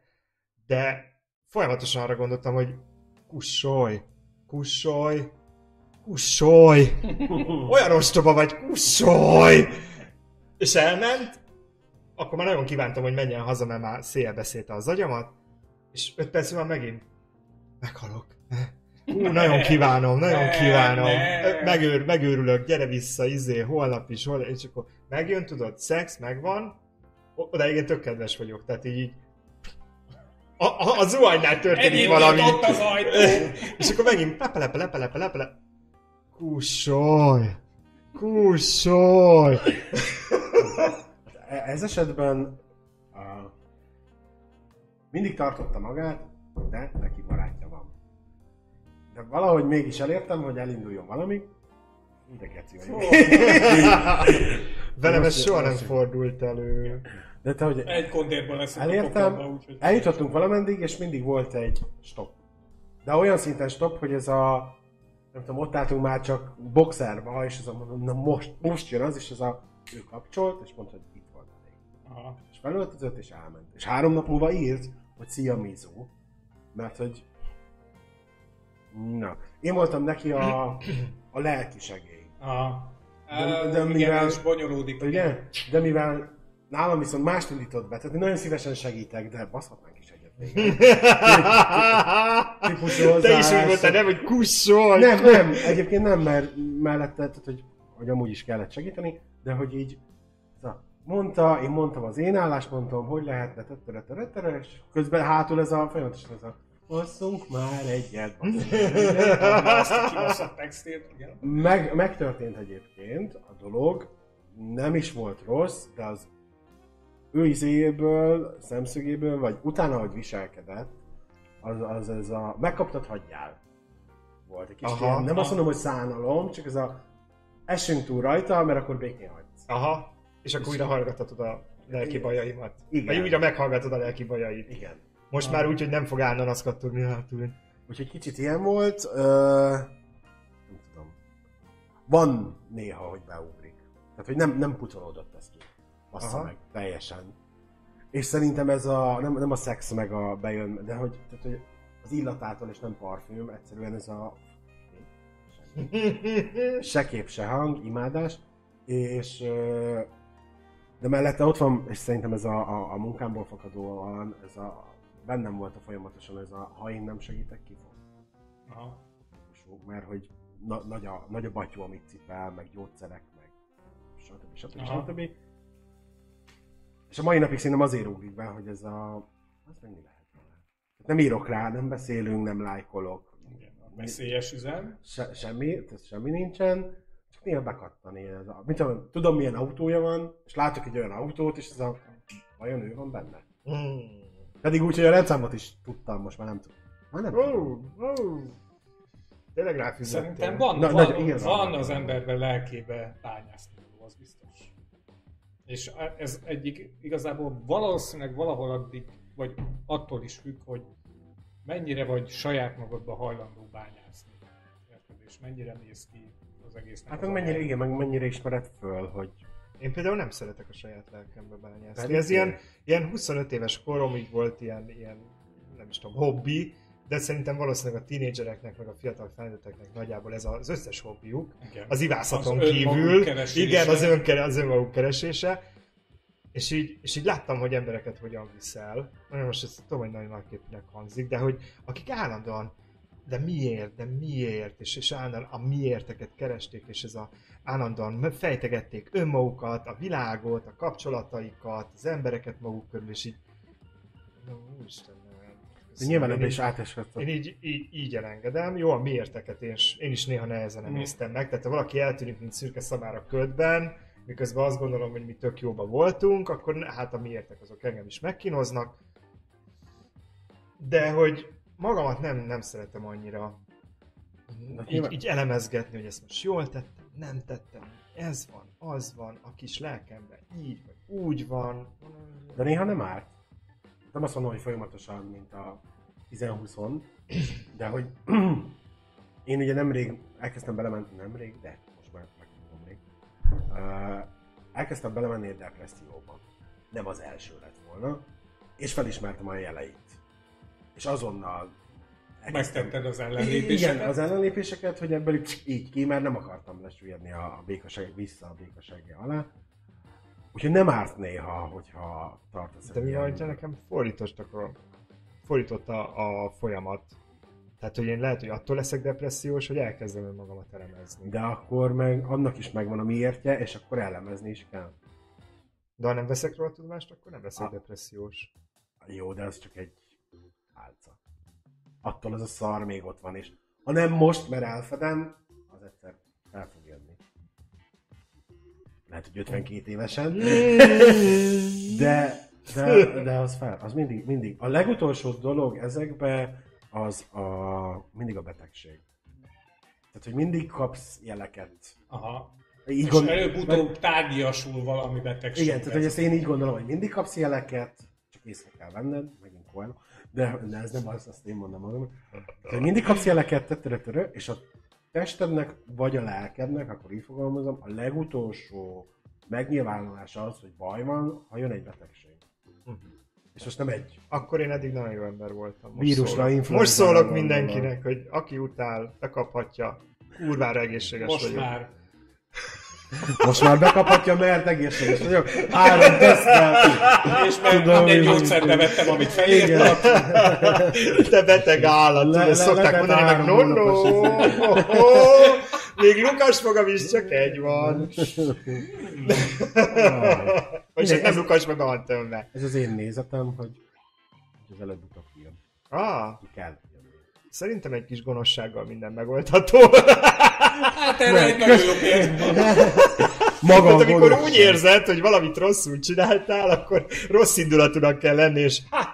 de folyamatosan arra gondoltam, hogy kussolj, kussolj, kussolj, [LAUGHS] olyan ostoba vagy, kussolj! És elment, akkor már nagyon kívántam, hogy menjen haza, mert már széjjel beszélte az agyamat, és öt perc múlva megint meghalok. Ú, nagyon kívánom, nagyon Ne, kívánom. ne. Megőr, megőrülök, gyere vissza, izé, holnap is, hol, és akkor megjön, tudod, szex, megvan, O- odáig én tök kedves vagyok, tehát így a, a, a zuhagynál történik Egyébként valami. ott az ajtó. [LAUGHS] És akkor megint lepele, lepele, lepele, lepele. Kussolj! Kussolj! Ez esetben a, mindig tartotta magát, de neki barátja van. De valahogy mégis elértem, hogy elinduljon valami. De geci vagy. [LAUGHS] Velem ez soha nem fordult elő. De te, hogy Egy kondérban leszünk a elértem, pokolba, úgyhogy... eljutottunk valameddig, és mindig volt egy stop. De olyan szinten stop, hogy ez a nem tudom, ott álltunk már csak boxerba, és ez a na most, most jön az, és ez a ő kapcsolt, és mondta, hogy. Aha. És felöltözött, és elment. És három nap múlva írt, hogy szia Mizu. Mert hogy... Na, én voltam neki a, a lelki segély. Aha. De- De, mivel- igen, és bonyolódik. Ugye? De mivel nálam viszont mást indított be, tehát én nagyon szívesen segítek, de baszhatnánk is egyet végig. [LAUGHS] Típusú Te is úgy mondtad, nem, hogy kussol! Nem, nem, egyébként nem, mert mellette, tehát, hogy, hogy amúgy is kellett segíteni, de hogy így mondta, én mondtam az én álláspontom, hogy lehetne, tetere, és közben hátul ez a folyamatosan ez a Basszunk már egyet. [LAUGHS] Azt. Meg, megtörtént egyébként a dolog, nem is volt rossz, de az ő izéből, szemszögéből, vagy utána, hogy viselkedett, az, az ez a megkaptad, hagyjál. Volt egy kis Aha, ilyen, nem azt aha. mondom, hogy szánalom, csak ez a essünk túl rajta, mert akkor békén hagysz. Aha, és akkor újra hallgathatod a lelki bajaimat. Igen. Vagy újra meghallgatod a lelki bajait. Igen. Most már úgy, hogy nem fog kattogni hátul. Úgyhogy kicsit ilyen volt. Ö, nem tudom. Van néha, hogy beugrik. Tehát, hogy nem, nem pucolódott ez ki. Bassza meg, teljesen. És szerintem ez a, nem, nem a szex meg a bejön, de hogy, tehát, hogy az illatától és nem parfüm, egyszerűen ez a [LAUGHS] se kép, se hang, imádás, és ö, de mellette ott van, és szerintem ez a, a, a munkámból fakadóan, ez a, bennem volt a folyamatosan ez a, ha én nem segítek, ki fog Aha. típusú, mert hogy na, nagy, a, nagy a batyú, amit cipel, meg gyógyszerek, meg stb. stb. Aha. stb. És a mai napig szerintem azért rúgik be, hogy ez a... Az mennyi lehet vele? Nem írok rá, nem beszélünk, nem lájkolok. Igen, a veszélyes üzem. Se, semmi, tehát semmi nincsen. Néha bekattani. Ez a, mit tudom, tudom milyen autója van, és látok egy olyan autót, és ez a... Vajon ő van benne? Mm. Pedig úgy, hogy a rendszámot is tudtam, most már nem tudom. Már nem tudom. Oh, oh. Tényleg ráfizettél. Szerintem van, Na, van, nagy- igen, van van. az emberben lelkébe bányászni, az biztos. És ez egyik igazából valószínűleg valahol addig, vagy attól is függ, hogy mennyire vagy saját magadba hajlandó bányászni. Érted? És mennyire néz ki az egésznek Hát meg mennyire, igen, meg mennyire ismered föl, hogy Én például nem szeretek a saját lelkembe bányászni. Ez ilyen, ilyen 25 éves koromig volt ilyen, ilyen, nem is tudom, hobbi, de szerintem valószínűleg a tínédzsereknek, meg a fiatal felnőtteknek nagyjából ez az összes hobbiuk. Igen. Az ivászaton Az kívül. Igen, az, önkere, az önmaguk keresése. És így, és így láttam, hogy embereket hogyan viszel. Nagyon most ezt tudom, hogy nagyon nagyképűnek hangzik, de hogy akik állandóan de miért, de miért, és, és állandóan a miérteket keresték, és ez a állandóan fejtegették önmagukat, a világot, a kapcsolataikat, az embereket maguk körül, és így na, úristen, de nyilván Én ebbe így- is átesett. én így, így, így elengedem. Jó, a miérteket én, én is néha nehezen Mhm. emésztem meg. Tehát ha valaki eltűnik, mint szürke szabár a ködben, miközben azt gondolom, hogy mi tök jóba voltunk, akkor hát a miértek azok engem is megkínoznak. De hogy magamat nem, nem szeretem annyira így, így elemezgetni, hogy ezt most jól tettem, nem tettem, ez van, az van, a kis lelkemben így vagy úgy van. De néha nem árt. Nem azt mondom, hogy folyamatosan, mint a 10-20-on, de hogy [CLEARS THROAT] én ugye nemrég elkezdtem belemenni, nemrég, de most már megtudom még. Uh, elkezdtem belemenni egy depresszióba. Nem az első lett volna, és felismertem a jeleit. És azonnal Megtetted az igen, ellenlépéseket. az ellenlépéseket, hogy ebből így, ki, mert nem akartam lesüllyedni a, a békaság, vissza a békasági alá. Úgyhogy nem árt néha, hogyha tartasz De egy mi van, hogyha nekem fordítottak a, fordított a, a folyamat. Tehát, hogy én lehet, hogy attól leszek depressziós, hogy elkezdem önmagamat elemezni. De, akkor meg annak is megvan a miértje, és akkor elemezni is kell. de ha nem veszek róla tudomást, akkor nem leszek Ah. depressziós. Jó, de az csak egy álca. Attól az a szar még ott van, és ha nem most, mert elfedem, az egyszer el fog jönni. Lehet, hogy 52 évesen. De De, de az fel, az mindig, mindig. A legutolsó dolog ezekbe az a, mindig a betegség. Tehát, hogy mindig kapsz jeleket. Aha. Így És gond- előbb-utóbb tárgyiasul valami betegség. Igen, tehát hogy ezt én így gondolom, hogy mindig kapsz jeleket, csak észre kell venned, megint Coelho, de, de ez nem az, azt én mondom magam. Tehát, mindig kapsz jeleket, tettere, tettere, és a testednek, vagy a lelkednek, akkor így fogalmazom, a legutolsó megnyilvánulása az, hogy baj van, ha jön egy betegség. És most nem egy. Akkor én eddig nagyon jó ember voltam. Most Vírusra, szólok. Most szólok mindenkinek, hogy aki utál, bekaphatja. Kurvára egészséges Most vagyok. már. [LAUGHS] Most már bekaphatja, mert egészséges vagyok. Három teszttel. És mert Tudom, nem egy gyógyszert bevettem, amit felírtak. Te beteg állat, Le- le- szokták letelt mondani, meg no, még Lukas fogam is csak egy van. Vagy csak nem ez- Lukas, meg van tömve. Ez az én nézetem, hogy az előbb-utóbb kijön. Ah, Ki kell. Szerintem egy kis gonoszsággal minden megoldható. Hát erre egy nagyon jó. Maga Hát amikor gonoszság. úgy érzed, hogy valamit rosszul csináltál, akkor rossz indulatúnak kell lenni, és ha,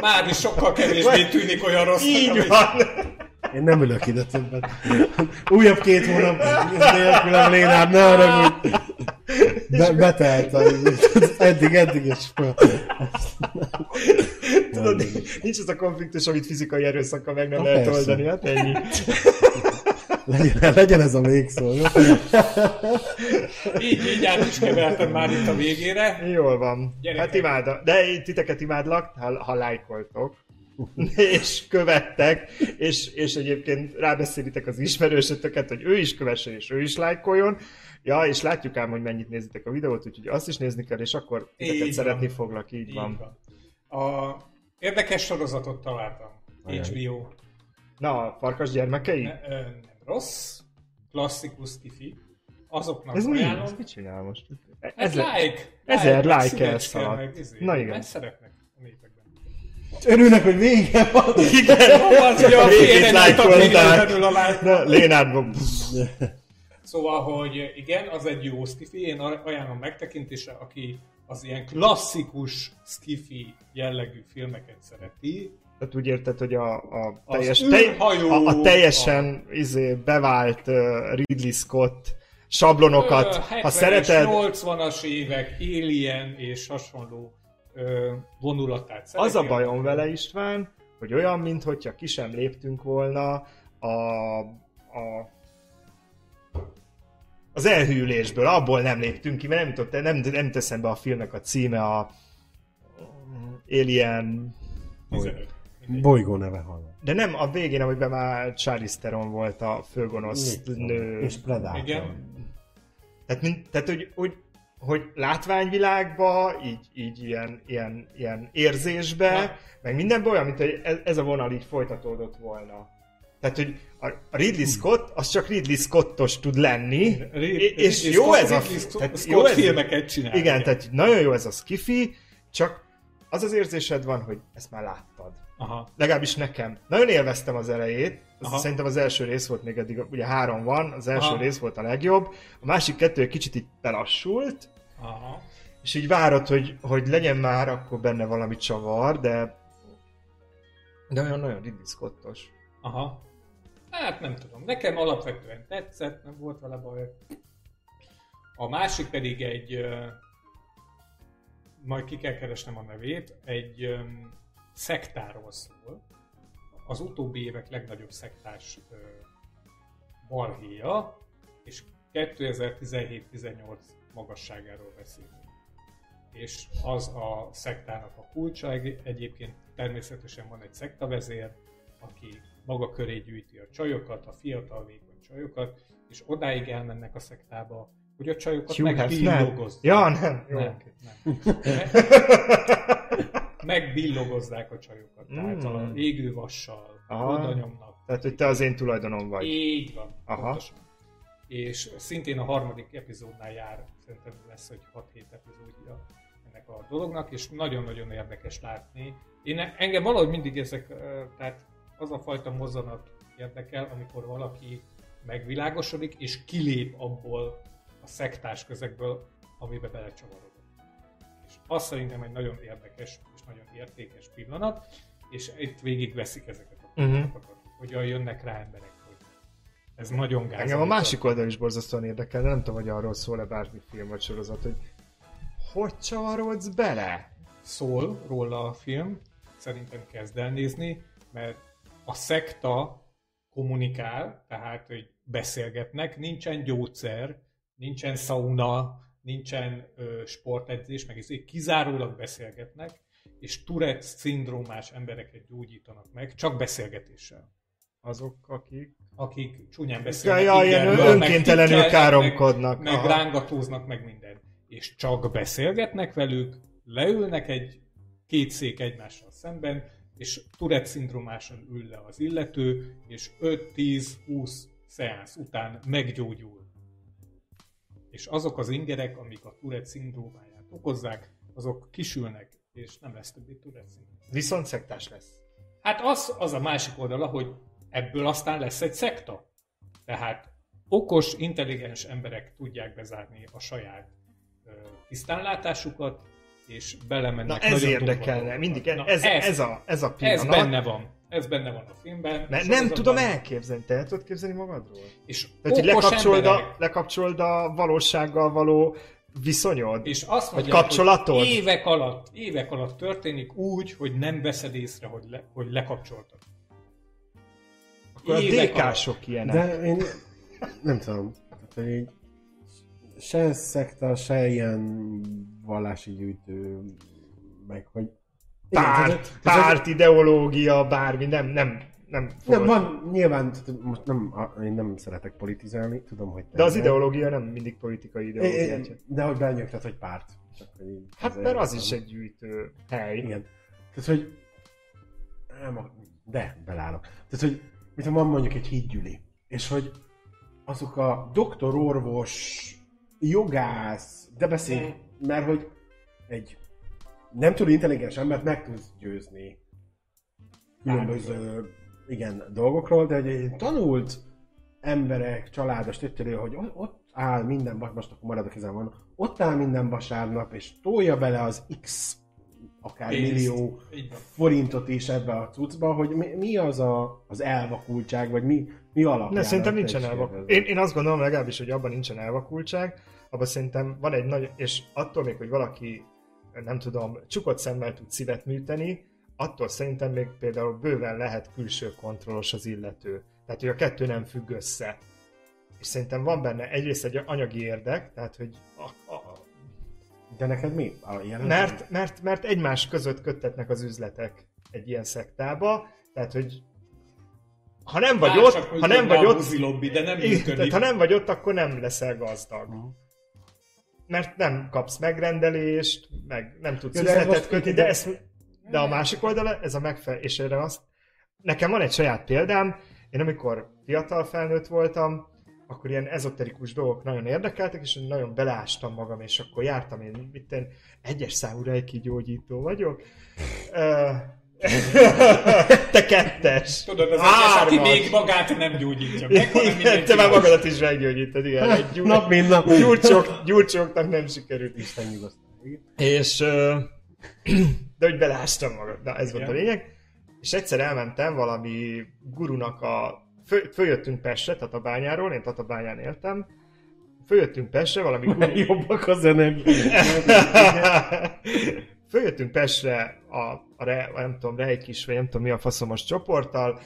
Már is sokkal kevésbé tűnik olyan rossz. így van. Én nem ülök ide többet. Újabb két hónap nélkülem, Lénárd, ne arra, hogy Be, betelt eddig, eddig, és föl. Tudod, nincs az a konfliktus, amit fizikai erőszakkal meg nem Na, lehet persze. oldani, hát ennyi. Legyen, legyen ez a végszó, jó? Így, így át is kevertem már itt a végére. Jól van. Gyerekek. Hát imád, de én titeket imádlak, ha, ha lájkoltok, [LAUGHS] és követtek, és, és egyébként rábeszélitek az ismerősötöket, hogy ő is kövessen, és ő is lájkoljon. Ja, és látjuk ám, hogy mennyit nézitek a videót, úgyhogy azt is nézni kell, és akkor titeket Így van. szeretni foglak, így, Így van. van. A érdekes sorozatot találtam. Ajaj. HBO. Na, a farkas gyermekei? Ne, ö, nem rossz. Klasszikus kifi. Azoknak Ez ajánlom. Ez mit csinál most? Hát Ezer, like! ezer like szívecske, elszaladt. izé. Na igen. Mert szeretnek. Örülnek, hogy vége van. Igen, Az, hogy a lájkolták. véletlenül a. Na, Lénárd, Szóval, hogy igen, az egy jó skifi, én ajánlom megtekintésre, aki az ilyen klasszikus skifi jellegű filmeket szereti. Tehát úgy érted, hogy a, a, teljes, űrhajó, a, a teljesen izé, bevált uh, Ridley Scott sablonokat, ha 70-es, szereted, 80-as évek, Alien és hasonló ö, vonulatát szereti. az a bajom vele István, hogy olyan, mintha ki sem léptünk volna a, a az elhűlésből, abból nem léptünk ki, mert nem jutott, nem, nem teszem be a filmnek a címe, a Alien 15. Mindegy. Bolygó neve hallom. De nem a végén, amiben már Charlize Theron volt a főgonosz nő. És Predator. Igen. Tehát, mint, tehát hogy, hogy, hogy látványvilágba, így, így ilyen, ilyen, ilyen érzésbe, Na. meg mindenben olyan, mint hogy ez, ez a vonal így folytatódott volna. Tehát, hogy a Ridley Scott, az csak Ridley Scottos tud lenni, Rid- és Ridley jó Scott- ez a... Ridley Scott- tehát Scott jó ez- filmeket csinál. Igen, tehát nagyon jó ez a skifi, csak az az érzésed van, hogy ezt már láttad. Aha. Legalábbis nekem. Nagyon élveztem az elejét. Aha. szerintem az első rész volt még eddig, ugye három van, az első Aha. rész volt a legjobb. A másik kettő egy kicsit így belassult, Aha. és így várod, hogy, hogy legyen már akkor benne valami csavar, de de olyan nagyon Ridley Scottos. Aha. Hát nem tudom. Nekem alapvetően tetszett, nem volt vele baj. A másik pedig egy, ö, majd ki kell keresnem a nevét, egy ö, szektáról szól. Az utóbbi évek legnagyobb szektás ö, balhéja, és 2017-18 magasságáról beszélünk. És az a szektának a kulcsa, Egy- egyébként természetesen van egy szektavezér, aki maga köré gyűjti a csajokat, a fiatal vékony csajokat, és odáig elmennek a szektába, hogy a csajokat megbillogozzák. Ja, nem. Jó, nem, nem. Megbillogozzák a csajokat, tehát a Mm. égő vassal, Aha. oda nyomnak. Tehát, hogy te az én tulajdonom vagy. Így van, Aha. pontosan. És szintén a harmadik epizódnál jár, szerintem lesz, hogy 6-7 epizódja ennek a dolognak, és nagyon-nagyon érdekes látni. Én engem valahogy mindig ezek, tehát az a fajta mozzanat érdekel, amikor valaki megvilágosodik, és kilép abból a szektás közegből, amibe belecsavarodott. És az szerintem egy nagyon érdekes és nagyon értékes pillanat, és itt végig veszik ezeket a Mhm. pillanatokat, hogyan jönnek rá emberek, ez nagyon gáz. Engem a másik oldal is borzasztóan érdekel, de nem tudom, hogy arról szól-e bármi film vagy sorozat, hogy hogy csavarodsz bele? szól róla a film, szerintem kezd el nézni, mert a szekta kommunikál, tehát hogy beszélgetnek, nincsen gyógyszer, nincsen sauna, nincsen ö, sportedzés, meg ezért kizárólag beszélgetnek, és Tourette szindrómás embereket gyógyítanak meg, csak beszélgetéssel. Azok, akik... Akik csúnyán beszélnek, ja, igen, önkéntelenül káromkodnak. meg, meg rángatóznak, meg minden. És csak beszélgetnek velük, leülnek egy két szék egymással szemben, és Tourette szindrómáson ül le az illető, és 5-10-20 szeánsz után meggyógyul. És azok az ingerek, amik a Tourette szindrómáját okozzák, azok kisülnek, és nem lesz többé Tourette szindróma. Viszont szektás lesz. Hát az, az a másik oldala, hogy ebből aztán lesz egy szekta. Tehát okos, intelligens emberek tudják bezárni a saját ö, tisztánlátásukat, és belemennek Na ez érdekelne, mindig Na, ez, ez, ez, a, ez a pillanat. ez benne van. Ez benne van a filmben. A nem tudom elképzelni, te el tudod képzelni magadról? És Tehát, hogy emberek, a, lekapcsolod a valósággal való viszonyod? és azt mondják, kapcsolatod? hogy évek alatt, évek alatt történik úgy, hogy nem veszed észre, hogy, le, hogy lekapcsoltad. Akkor a. DK-sok ilyenek. De én nem tudom. Tehát, hogy így se szekta, se ilyen vallási gyűjtő, meg hogy... Igen, Párt, tehát, hogy- párt, ideológia, bármi, nem, nem, nem. Nem, fogod. van, nyilván, most nem, én nem szeretek politizálni, tudom, hogy te De az nem. ideológia nem mindig politikai ideológia. é, De hogy benyögtet, hogy párt. Csak, hogy Hát mert az nem. is egy gyűjtő hely. Igen. Tehát, hogy... Nem, de, belállok. Tehát, hogy mit van mondjuk egy hídgyüli, és hogy azok a doktor, orvos, jogász, de beszél, mert hogy egy nem túl intelligens embert meg tudsz győzni különböző igen, dolgokról, de egy tanult emberek, családos töttörő, hogy ott áll minden, most akkor maradok ezen van, ott áll minden vasárnap, és tolja bele az X akár Pénzt. millió forintot is ebbe a cuccba, hogy mi, mi az a, az elvakultság, vagy mi, mi alapján. Ne, szerintem a nincsen elvakultság. Én, én azt gondolom legalábbis, hogy abban nincsen elvakultság, abban szerintem van egy nagy, és attól még, hogy valaki, nem tudom, csukott szemmel tud szívet műteni, attól szerintem még például bőven lehet külső kontrollos az illető. Tehát, hogy a kettő nem függ össze. És szerintem van benne egyrészt egy anyagi érdek, tehát, hogy De neked mi? A mert, mert, mert egymás között köttetnek az üzletek egy ilyen szektába, tehát, hogy ha nem vagy Bár ott, ha nem vagy ott, lobby, de nem tehát ha nem vagy ott, akkor nem leszel gazdag. Mhm. Mert nem kapsz megrendelést, meg nem tudsz Ja, üzletet kötni, de, ezt, de a másik oldala, ez a megfelelő, és erre azt, nekem van egy saját példám, én amikor fiatal felnőtt voltam, akkor ilyen ezoterikus dolgok nagyon érdekeltek, és nagyon beleástam magam, és akkor jártam én, mit én, egyes számú reiki gyógyító vagyok. [LAUGHS] Te kettes. Tudod, az egyes, aki még magát nem gyógyítja [LAUGHS] meg, hanem Igen, te már magadat is meggyógyítod, igen. Egy [LAUGHS] gyúr, Nap mint nap. gyurcsok, gyurcsoknak nem sikerült. Isten nyugodt. És, [CLEARS THROAT] de hogy belástam magad, na ez volt a Igen. lényeg. És egyszer elmentem valami gurunak a... Föl, följöttünk Pestre, Tatabányáról, én Tatabányán éltem. Följöttünk Pestre, valami guru... [LAUGHS] Jobbak az energiák. [LAUGHS] Följöttünk Pestre a, a, re, nem tudom, Reikis, vagy nem tudom mi a faszomos csoporttal,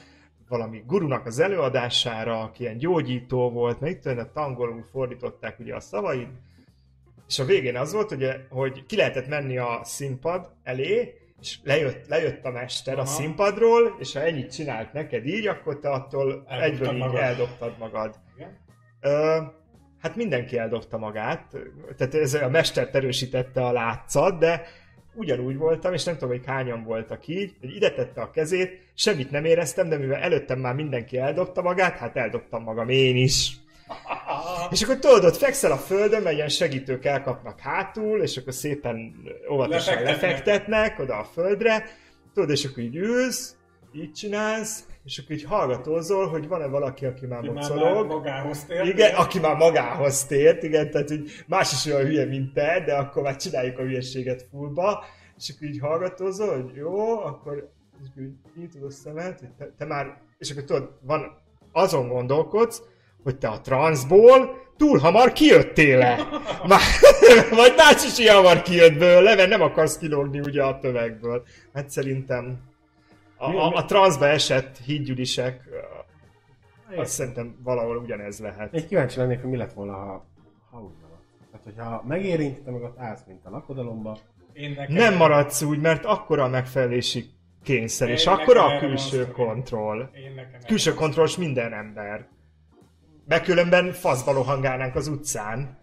valami gurunak az előadására, aki ilyen gyógyító volt, mert itt olyan angolul fordították ugye a szavait, és a végén az volt, ugye, hogy ki lehetett menni a színpad elé, és lejött, lejött a mester Aha. a színpadról, és ha ennyit csinált neked így, akkor te attól Eldobtad egyből így magad. eldobtad magad. Igen. Ö, hát mindenki eldobta magát, tehát ez a mestert erősítette a látszat, de ugyanúgy voltam, és nem tudom, hogy hányan voltak így, hogy ide tette a kezét, semmit nem éreztem, de mivel előttem már mindenki eldobta magát, hát eldobtam magam én is. És akkor tudod, ott fekszel a földön, mert ilyen segítők elkapnak hátul, és akkor szépen óvatosan Lefektetnek. lefektetnek oda a földre, tudod, és akkor így ülsz, így csinálsz, és akkor így hallgatózol, hogy van-e valaki, aki már Ki már magához tért. Igen, aki már magához tért, igen, tehát hogy más is olyan hülye, mint te, de akkor már csináljuk a hülyeséget fullba, és akkor így hallgatózol, hogy jó, akkor és akkor így nyitod a szemed, hogy te, te már, és akkor tudod, van, azon gondolkodsz, hogy te a transzból túl hamar kijöttél le. [LAUGHS] Már, [LAUGHS] vagy ilyen hamar kijött belőle, mert nem akarsz kilógni ugye a tömegből. Hát szerintem a, a, a transzba esett hídgyűlisek, azt szerintem valahol ugyanez lehet. Én kíváncsi lennék, hogy mi lett volna, ha, ha úgy van. Tehát, hogyha megérint, te meg ott állsz, mint a lakodalomba, Én nekem Nem maradsz úgy, mert akkora a megfelelési kényszer, és Én akkora nekem a külső kontroll. Én nekem Külső kontrollos minden ember. Bekülönben faszba lohangálnánk az utcán.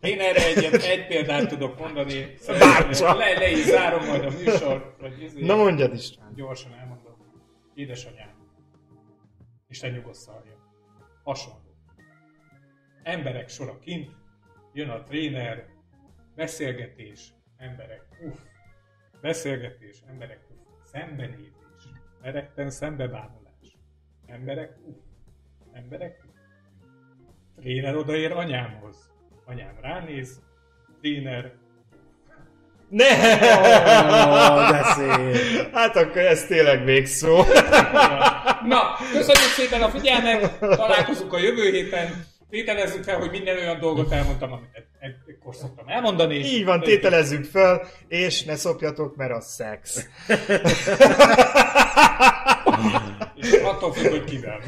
Én erre egy, egy példát tudok mondani. Bárcsak. Le, le is zárom majd a műsort. Vagy izé, Na mondjad is. Gyorsan elmondom. Édesanyám. Isten nyugosztalja. Hasonló. Emberek sora kint, jön a tréner, beszélgetés, emberek, uff, beszélgetés, emberek, uff, szembenézés, meretten szembebámulás, emberek, uff, emberek. Tréner odaér anyámhoz, anyám ránéz, tréner, Ne! Ó, de szép. Hát akkor ez tényleg végszó. Na, köszönjük szépen a figyelmet, találkozunk a jövő héten. Tételezzük fel, hogy minden olyan dolgot elmondtam, amit ekkor szoktam elmondani. Így van, tételezzük fel, és ne szopjatok, mert az szex. És attól függ, hogy kivel.